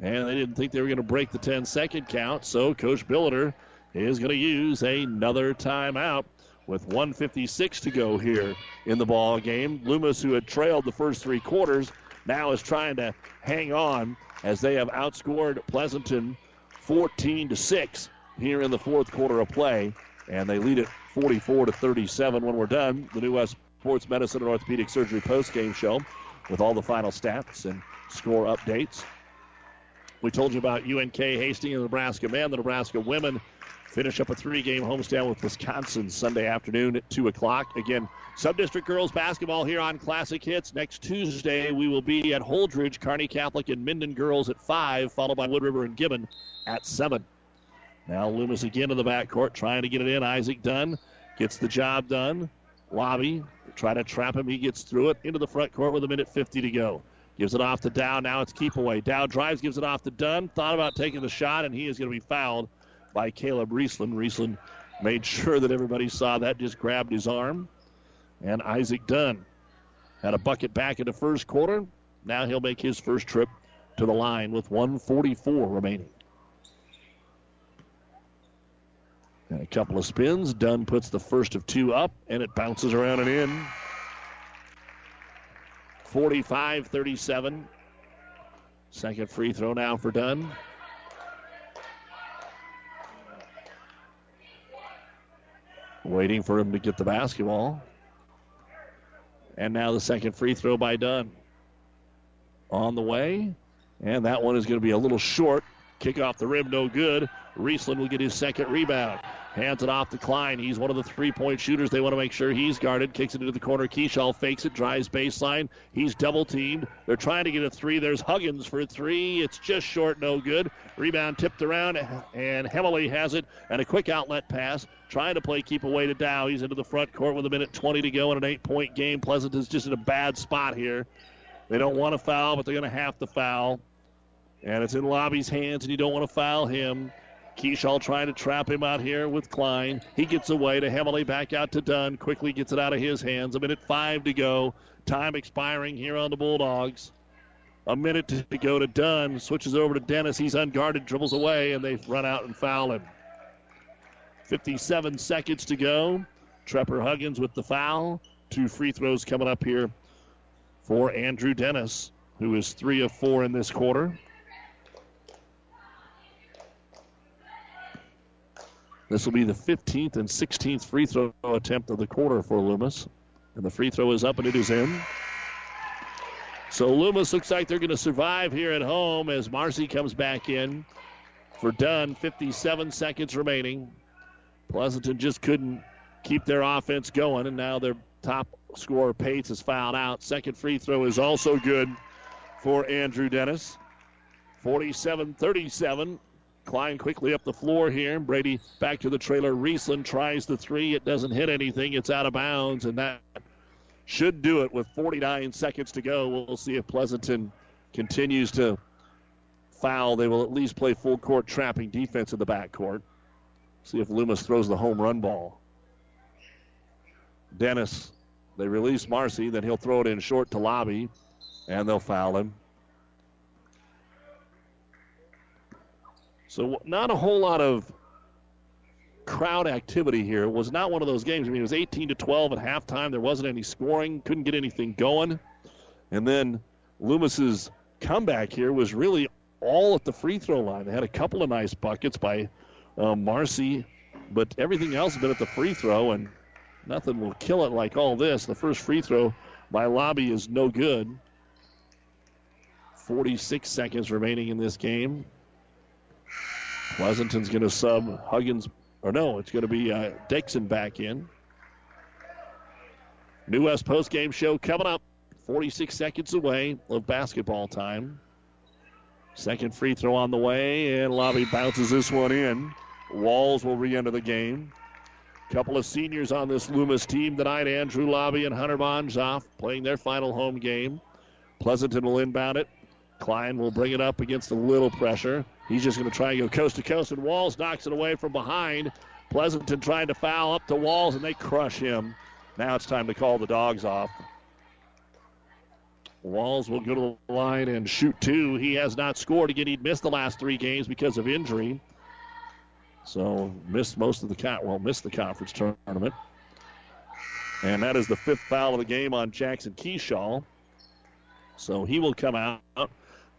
and they didn't think they were going to break the 10-second count. So Coach Billiter is going to use another timeout with 156 to go here in the ball game. Loomis, who had trailed the first three quarters, now is trying to hang on as they have outscored Pleasanton 14 to 6 here in the fourth quarter of play, and they lead it 44 to 37 when we're done. The New West Sports Medicine and Orthopedic Surgery post-game show with all the final stats and score updates. We told you about UNK Hastings and Nebraska men. The Nebraska women finish up a three-game homestand with Wisconsin Sunday afternoon at 2 o'clock. Again, Subdistrict girls basketball here on Classic Hits. Next Tuesday, we will be at Holdrege, Kearney Catholic, and Minden girls at 5, followed by Wood River and Gibbon at 7. Now Loomis again in the backcourt, trying to get it in. Isaac Dunn gets the job done. Lobby, try to trap him. He gets through it into the front court with a minute 50 to go. Gives it off to Dow. Now it's keep away. Dow drives, gives it off to Dunn. Thought about taking the shot, and he is going to be fouled by Caleb Riesland. Riesland made sure that everybody saw that, just grabbed his arm. And Isaac Dunn had a bucket back in the first quarter. Now he'll make his first trip to the line with 144 remaining. And a couple of spins. Dunn puts the first of two up, and it bounces around and in. 45 37. Second free throw now for Dunn. Waiting for him to get the basketball. And now the second free throw by Dunn. On the way. And that one is going to be a little short. Kick off the rim, no good. Riesland will get his second rebound. Hands it off to Klein. He's one of the three point shooters. They want to make sure he's guarded. Kicks it into the corner. Keyshaw fakes it, drives baseline. He's double teamed. They're trying to get a three. There's Huggins for three. It's just short, no good. Rebound tipped around, and Hemley has it. And a quick outlet pass. Trying to play keep away to Dow. He's into the front court with a minute 20 to go in an eight point game. Pleasanton is just in a bad spot here. They don't want to foul, but they're going to have to foul. And it's in Lobby's hands, and you don't want to foul him. Keyshaw trying to trap him out here with Klein. He gets away to Hemley, back out to Dunn. Quickly gets it out of his hands. A minute five to go. Time expiring here on the Bulldogs. A minute to go to Dunn. Switches over to Dennis. He's unguarded, dribbles away, and they run out and foul him. 57 seconds to go. Trepper Huggins with the foul. Two free throws coming up here for Andrew Dennis, who is three of four in this quarter. This will be the 15th and 16th free throw attempt of the quarter for Loomis. And the free throw is up and it is in. So Loomis looks like they're going to survive here at home as Marcy comes back in for Dunn. 57 seconds remaining. Pleasanton just couldn't keep their offense going, and now their top scorer, Pates, is fouled out. Second free throw is also good for Andrew Dennis. 47 37. Klein quickly up the floor here. Brady back to the trailer. Riesland tries the three. It doesn't hit anything. It's out of bounds, and that should do it with 49 seconds to go. We'll see if Pleasanton continues to foul. They will at least play full court trapping defense in the backcourt. See if Loomis throws the home run ball. Dennis, they release Marcy, then he'll throw it in short to Lobby, and they'll foul him. So not a whole lot of crowd activity here. It was not one of those games. I mean, it was 18 to 12 at halftime. There wasn't any scoring. Couldn't get anything going. And then Loomis's comeback here was really all at the free throw line. They had a couple of nice buckets by uh, Marcy, but everything else has been at the free throw, and nothing will kill it like all this. The first free throw by Lobby is no good. 46 seconds remaining in this game. Pleasanton's going to sub Huggins, or no, it's going to be uh, Dixon back in. New West post game show coming up. 46 seconds away of basketball time. Second free throw on the way, and Lobby bounces this one in. Walls will re enter the game. Couple of seniors on this Loomis team tonight Andrew Lobby and Hunter Bonjoff playing their final home game. Pleasanton will inbound it. Klein will bring it up against a little pressure. He's just going to try and go coast to coast, and Walls knocks it away from behind. Pleasanton trying to foul up to Walls, and they crush him. Now it's time to call the dogs off. Walls will go to the line and shoot two. He has not scored again. He'd missed the last three games because of injury. So missed most of the con- well, missed the conference tournament. And that is the fifth foul of the game on Jackson Keyshaw. So he will come out.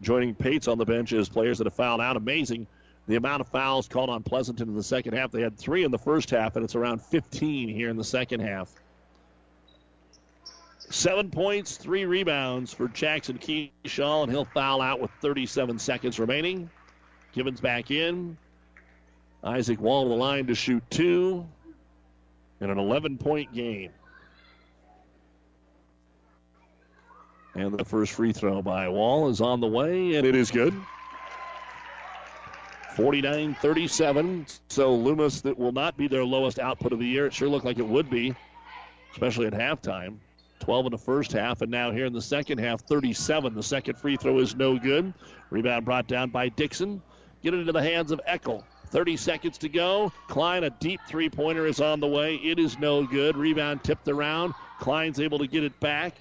Joining Pates on the bench is players that have fouled out. Amazing the amount of fouls called on Pleasanton in the second half. They had three in the first half, and it's around 15 here in the second half. Seven points, three rebounds for Jackson Keyshaw, and he'll foul out with 37 seconds remaining. Gibbons back in. Isaac Wall to the line to shoot two in an 11 point game. And the first free throw by Wall is on the way, and it is good. 49 37. So Loomis, that will not be their lowest output of the year. It sure looked like it would be, especially at halftime. 12 in the first half, and now here in the second half, 37. The second free throw is no good. Rebound brought down by Dixon. Get it into the hands of Eckel. 30 seconds to go. Klein, a deep three pointer, is on the way. It is no good. Rebound tipped around. Klein's able to get it back.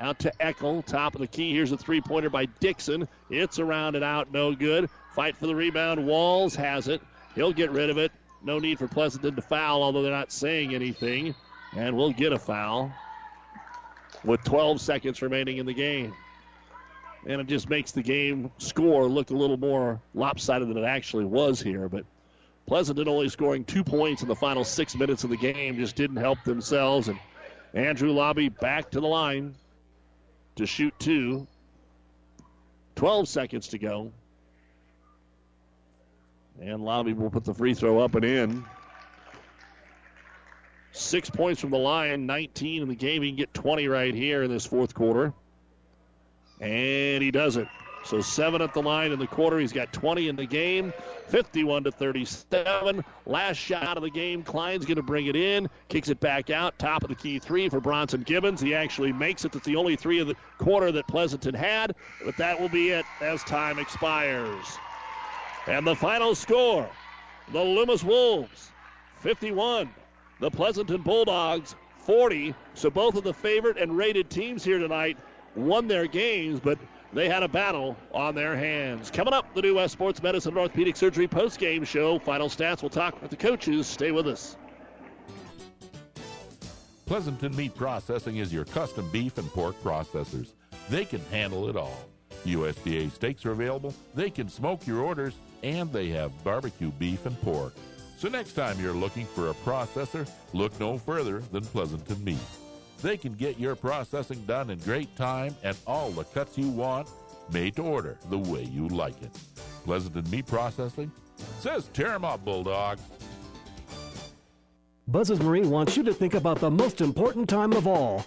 Out to Eckel, top of the key. Here's a three pointer by Dixon. It's around and out, no good. Fight for the rebound. Walls has it. He'll get rid of it. No need for Pleasanton to foul, although they're not saying anything. And we'll get a foul with 12 seconds remaining in the game. And it just makes the game score look a little more lopsided than it actually was here. But Pleasanton only scoring two points in the final six minutes of the game just didn't help themselves. And Andrew Lobby back to the line to shoot two. 12 seconds to go. And Lobby will put the free throw up and in. Six points from the line, 19 in the game. He can get 20 right here in this fourth quarter. And he does it. So seven at the line in the quarter. He's got 20 in the game. 51 to 37. Last shot of the game. Klein's going to bring it in. Kicks it back out. Top of the key three for Bronson Gibbons. He actually makes it. That's the only three of the quarter that Pleasanton had. But that will be it as time expires. And the final score the Loomis Wolves 51. The Pleasanton Bulldogs 40. So both of the favorite and rated teams here tonight won their games, but they had a battle on their hands. Coming up, the new West Sports Medicine and Orthopedic Surgery post-game show. Final stats. We'll talk with the coaches. Stay with us. Pleasanton Meat Processing is your custom beef and pork processors. They can handle it all. USDA steaks are available, they can smoke your orders, and they have barbecue beef and pork. So next time you're looking for a processor, look no further than Pleasanton Meat. They can get your processing done in great time and all the cuts you want, made to order the way you like it. Pleasanton Meat Processing says tear 'em up, Bulldogs. Buzz's Marine wants you to think about the most important time of all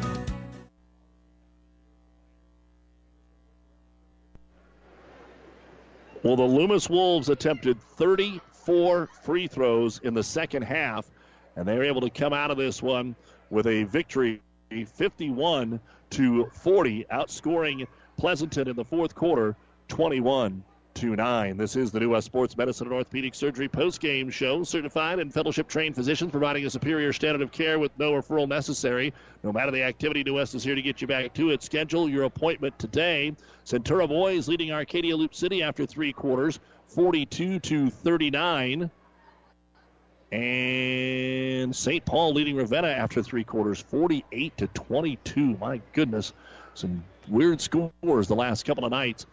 Well, the Loomis Wolves attempted 34 free throws in the second half, and they were able to come out of this one with a victory 51 to 40, outscoring Pleasanton in the fourth quarter 21 to 9. This is the New West Sports Medicine and Orthopedic Surgery post-game show. Certified and fellowship trained physicians providing a superior standard of care with no referral necessary. No matter the activity, New West is here to get you back to it. Schedule your appointment today. Centura boys leading Arcadia Loup City after three quarters, 42 to 39. And St. Paul leading Ravenna after three quarters, 48 to 22. My goodness, some weird scores the last couple of nights.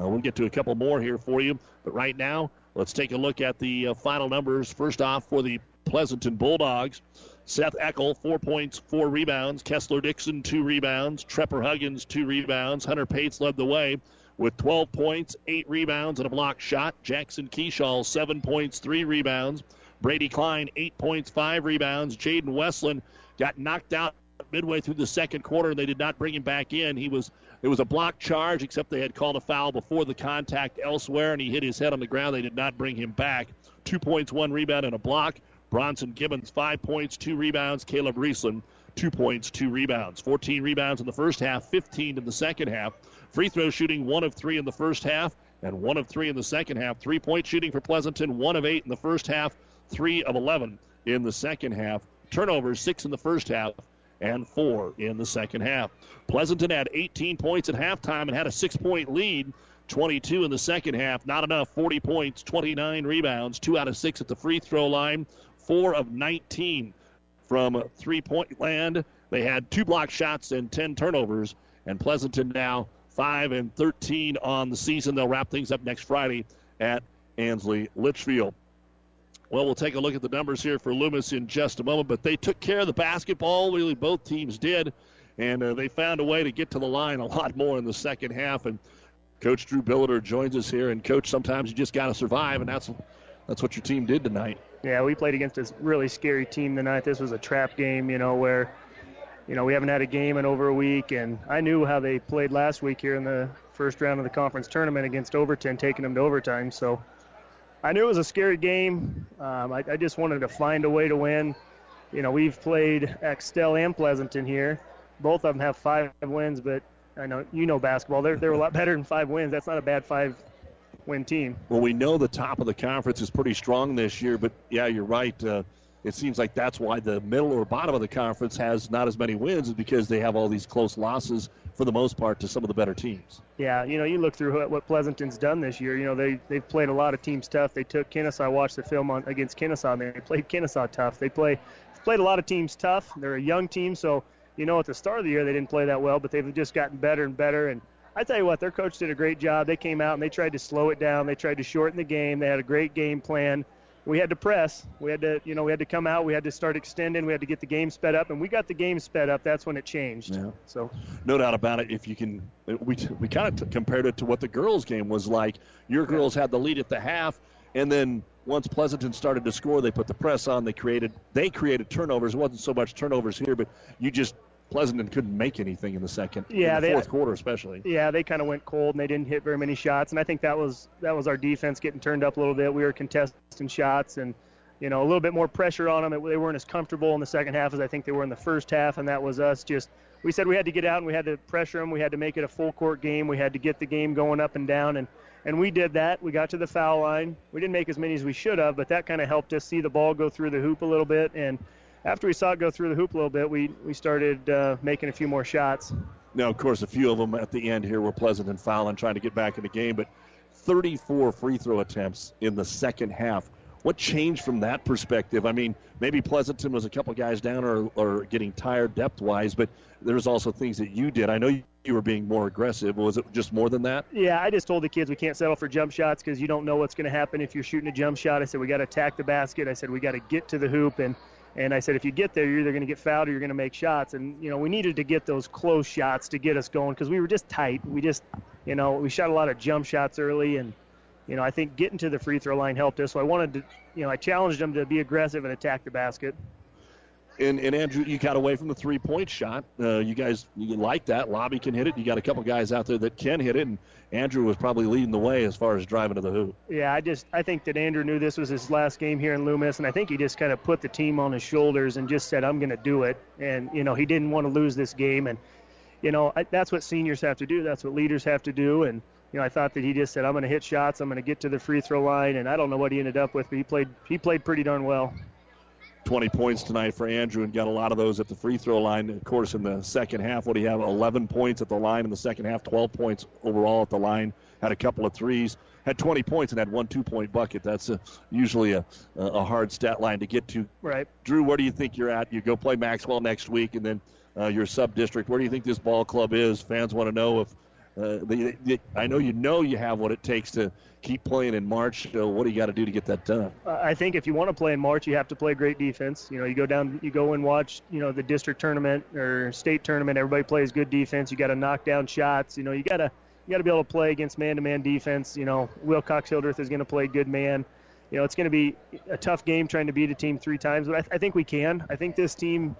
Uh, we'll get to a couple more here for you. But right now, let's take a look at the uh, final numbers. First off, for the Pleasanton Bulldogs, Seth Eckel, four points, four rebounds. Kessler Dixon, two rebounds. Trepper Huggins, two rebounds. Hunter Pates led the way with 12 points, eight rebounds, and a block shot. Jackson Keyshaw, seven points, three rebounds. Brady Klein, eight points, five rebounds. Jaden Westland got knocked out midway through the second quarter. and They did not bring him back in. He was it was a block charge, except they had called a foul before the contact elsewhere, and he hit his head on the ground. They did not bring him back. Two points, one rebound, and a block. Bronson Gibbons, five points, two rebounds. Caleb Riesland, two points, two rebounds. 14 rebounds in the first half, 15 in the second half. Free throw shooting, one of three in the first half, and one of three in the second half. Three point shooting for Pleasanton, one of eight in the first half, three of 11 in the second half. Turnovers, six in the first half, and four in the second half. Pleasanton had 18 points at halftime and had a six point lead. 22 in the second half. Not enough. 40 points, 29 rebounds, two out of six at the free throw line, four of 19 from three point land. They had two block shots and 10 turnovers. And Pleasanton now 5 and 13 on the season. They'll wrap things up next Friday at Ansley Litchfield. Well, we'll take a look at the numbers here for Loomis in just a moment, but they took care of the basketball. Really, both teams did, and uh, they found a way to get to the line a lot more in the second half. And Coach Drew Billiter joins us here, and Coach, sometimes you just got to survive, and that's that's what your team did tonight. Yeah, we played against a really scary team tonight. This was a trap game, you know, where you know we haven't had a game in over a week, and I knew how they played last week here in the first round of the conference tournament against Overton, taking them to overtime. So I knew it was a scary game. Um, I, I, just wanted to find a way to win. You know, we've played Axtell and Pleasanton here, both of them have five wins, but I know you know basketball. They're they're a lot better than five wins. That's not a bad five win team. Well, we know the top of the conference is pretty strong this year, but yeah, you're right. Uh, it seems like that's why the middle or bottom of the conference has not as many wins, is because they have all these close losses for the most part to some of the better teams. Yeah, you know, you look through what, Pleasanton's done this year. You know, they they've played a lot of teams tough. They took Kenesaw. I watched the film on against Kenesaw. And they played Kenesaw tough. They play played a lot of teams tough. They're a young team, so you know at the start of the year they didn't play that well, but they've just gotten better and better. And I tell you what, their coach did a great job. They came out and they tried to slow it down. They tried to shorten the game. They had a great game plan. We had to press. We had to, you know, we had to come out. We had to start extending. We had to get the game sped up, and we got the game sped up. That's when it changed. Yeah. So No doubt about it. If you can, we we kind of t- compared it to what the girls' game was like. Your girls had the lead at the half, and then once Pleasanton started to score, they put the press on. They created they created turnovers. It wasn't so much turnovers here, but you just Pleasanton couldn't make anything in the second. Yeah, the they- fourth quarter especially. Yeah, they kind of went cold and they didn't hit very many shots, and I think that was that was our defense getting turned up a little bit. We were contesting shots and you know a little bit more pressure on them. They weren't as comfortable in the second half as I think they were in the first half, and that was us just. We said we had to get out and we had to pressure them. We had to make it a full court game. We had to get the game going up and down, and and we did that. We got to the foul line. We didn't make as many as we should have, but that kind of helped us see the ball go through the hoop a little bit. And after we saw it go through the hoop a little bit, we we started uh, making a few more shots. Now, of course, a few of them at the end here were pleasant Pleasanton fouling, trying to get back in the game, but 34 free throw attempts in the second half. What changed from that perspective? I mean, maybe Pleasanton was a couple guys down or, or getting tired depth wise, but there's also things that you did. I know you were being more aggressive. Was it just more than that? Yeah, I just told the kids we can't settle for jump shots because you don't know what's going to happen if you're shooting a jump shot. I said we got to attack the basket. I said we got to get to the hoop and and I said if you get there, you're either going to get fouled or you're going to make shots. And you know we needed to get those close shots to get us going because we were just tight. We just you know we shot a lot of jump shots early and you know I think getting to the free throw line helped us. So I wanted to you know I challenged them to be aggressive and attack the basket. And, and Andrew, you got away from the three point shot. Uh, you guys, you like that. Lobby can hit it. You got a couple guys out there that can hit it, and Andrew was probably leading the way as far as driving to the hoop. Yeah, I just I think that Andrew knew this was his last game here in Loomis, and I think he just kind of put the team on his shoulders and just said, "I'm going to do it." And you know, he didn't want to lose this game, and you know I, that's what seniors have to do. That's what leaders have to do. And you know, I thought that he just said, "I'm going to hit shots. I'm going to get to the free throw line." And I don't know what he ended up with, but he played he played pretty darn well. 20 points tonight for Andrew and got a lot of those at the free throw line. Of course, in the second half, what do you have? 11 points at the line in the second half, 12 points overall at the line. Had a couple of threes, had 20 points, and had one two point bucket. That's a, usually a, a hard stat line to get to. Right. Drew, where do you think you're at? You go play Maxwell next week, and then uh, your sub district. Where do you think this ball club is? Fans want to know if. Uh, they, they, I know you know you have what it takes to keep playing in March. So what do you got to do to get that done? Uh, I think if you want to play in March, you have to play great defense. You know, you go down, you go and watch, you know, the district tournament or state tournament. Everybody plays good defense. You got to knock down shots. You know, you got to you got to be able to play against man-to-man defense. You know, Wilcox-Hildreth is going to play good man. You know, it's going to be a tough game trying to beat a team three times, but I, I think we can. I think this team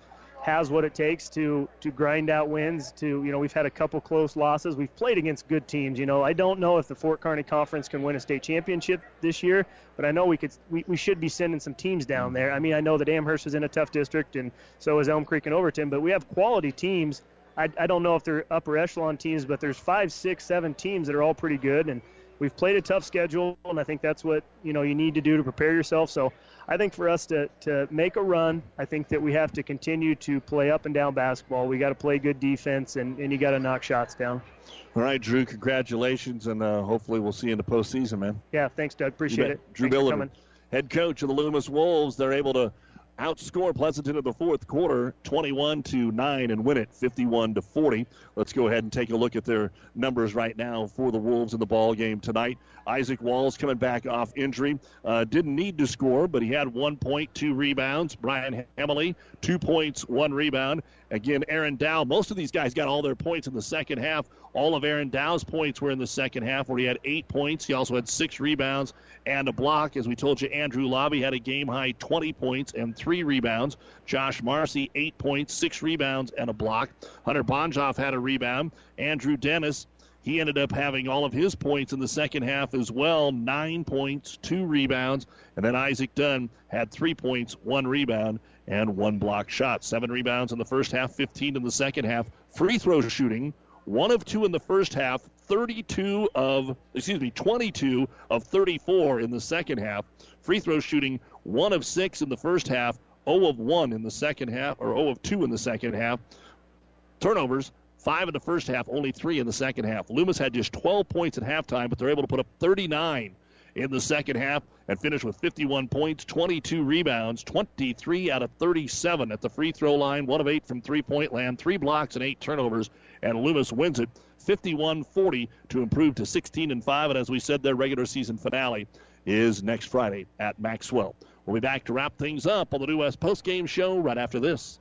has what it takes to to grind out wins. To you know, we've had a couple close losses. We've played against good teams. You know, I don't know if the Fort Kearney Conference can win a state championship this year, but I know we could. We, we should be sending some teams down there. I mean, I know that Amherst is in a tough district, and so is Elm Creek and Overton, but we have quality teams. I, I don't know if they're upper echelon teams, but there's five, six, seven teams that are all pretty good, and we've played a tough schedule, and I think that's what you know you need to do to prepare yourself. So I think for us to, to make a run, I think that we have to continue to play up and down basketball. We got to play good defense, and, and you got to knock shots down. All right, Drew, congratulations, and uh, hopefully we'll see you in the postseason, man. Yeah, thanks, Doug. Appreciate it. Drew Thanks head coach of the Loomis Wolves, they're able to outscore Pleasanton in the fourth quarter, 21 to nine, and win it 51 to 40. Let's go ahead and take a look at their numbers right now for the Wolves in the ball game tonight. Isaac Walls coming back off injury, uh, didn't need to score, but he had one point, two rebounds. Brian Hemley, two points, one rebound. Again, Aaron Dow. Most of these guys got all their points in the second half. All of Aaron Dow's points were in the second half, where he had eight points. He also had six rebounds and a block. As we told you, Andrew Lobby had a game high 20 points and three rebounds. Josh Marcy, eight points, six rebounds, and a block. Hunter Bonjoff had a rebound. Andrew Dennis, He ended up having all of his points in the second half as well nine points, two rebounds. And then Isaac Dunn had three points, one rebound, and one block shot. Seven rebounds in the first half, 15 in the second half. Free throw shooting, one of two in the first half, 32 of, excuse me, 22 of 34 in the second half. Free throw shooting, one of six in the first half, 0 of 1 in the second half, or 0 of 2 in the second half. Turnovers, five in the first half, only three in the second half. Loomis had just 12 points at halftime, but they're able to put up 39 in the second half and finish with 51 points, 22 rebounds, 23 out of 37 at the free throw line, one of eight from three point land, three blocks and eight turnovers, and Loomis wins it 51 40 to improve to 16 and 5. And as we said, their regular season finale is next Friday at Maxwell. We'll be back to wrap things up on the New West Post Game Show right after this.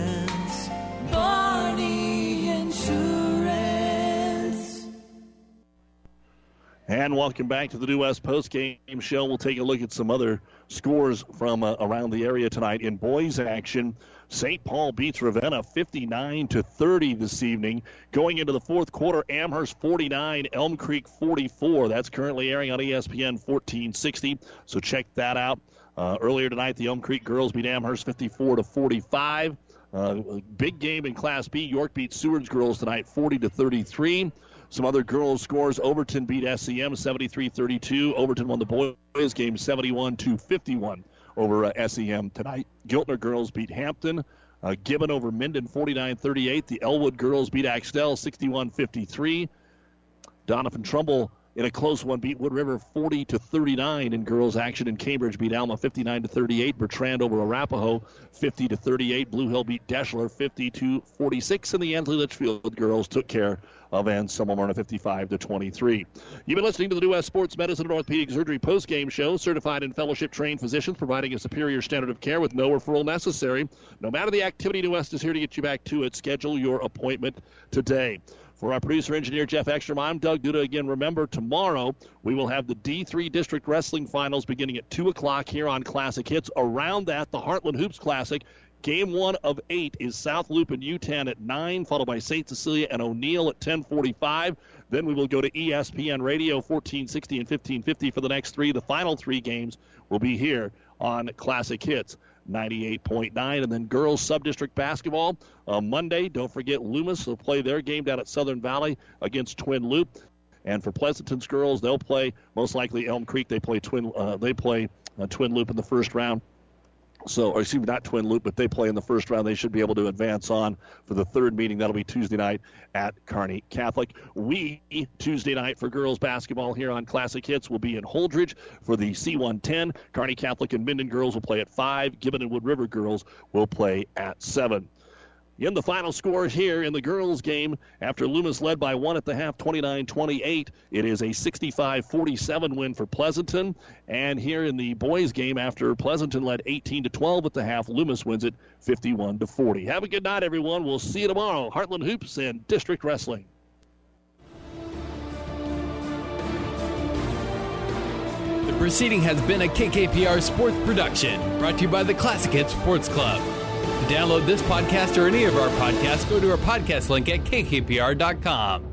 And welcome back to the New West Post Game Show. We'll take a look at some other scores from uh, around the area tonight in boys action. St. Paul beats Ravenna 59 to 30 this evening. Going into the fourth quarter, Amherst 49, Elm Creek 44. That's currently airing on ESPN 1460. So check that out. Uh, earlier tonight, the Elm Creek girls beat Amherst 54 to 45. Uh, big game in Class B. York beat Seward's girls tonight 40 to 33. Some other girls' scores: Overton beat SEM 73-32. Overton won the boys' game 71 to 51 over uh, SEM tonight. Giltner girls beat Hampton. Uh, Gibbon over Minden 49-38. The Elwood girls beat Axtell 61-53. Doniphan-Trumbull in a close one beat Wood River 40 to 39 in girls action in Cambridge beat Alma 59 to 38 Bertrand over Arapahoe 50 to 38 Blue Hill beat Deshler 50 to 46 and the Ansley Litchfield girls took care of Anselmo-Merna 55 to 23 you've been listening to the New West Sports Medicine and Orthopedic Surgery post-game show certified and fellowship trained physicians providing a superior standard of care with no referral necessary no matter the activity New West is here to get you back to it schedule your appointment today for our producer engineer Jeff Ekstrom, I'm Doug Duda. Again, remember tomorrow we will have the D3 District Wrestling Finals beginning at 2 o'clock here on Classic Hits. Around that, the Heartland Hoops Classic. Game one of eight is South Loup and Utan at 9, followed by St. Cecilia and O'Neill at 1045. Then we will go to ESPN Radio 1460 and 1550 for the next three. The final three games will be here on Classic Hits. 98.9. And then girls sub-district basketball uh, Monday. Don't forget Loomis will play their game down at Southern Valley against Twin Loup. And for Pleasanton's girls, they'll play most likely Elm Creek. They play Twin. Uh, they play uh, Twin Loup in the first round. So, or excuse me, not Twin Loup, but they play in the first round. They should be able to advance on for the third meeting. That'll be Tuesday night at Kearney Catholic. We, Tuesday night for girls basketball here on Classic Hits, will be in Holdrege for the C110. Kearney Catholic and Minden girls will play at 5. Gibbon and Wood River girls will play at 7. In the final score here in the girls' game, after Loomis led by one at the half, 29 28, it is a 65 47 win for Pleasanton. And here in the boys' game, after Pleasanton led 18 to 12 at the half, Loomis wins it 51 to 40. Have a good night, everyone. We'll see you tomorrow. Heartland Hoops and District Wrestling. The proceeding has been a KKPR sports production brought to you by the Classic Hits Sports Club. Download this podcast or any of our podcasts, go to our podcast link at kkpr.com.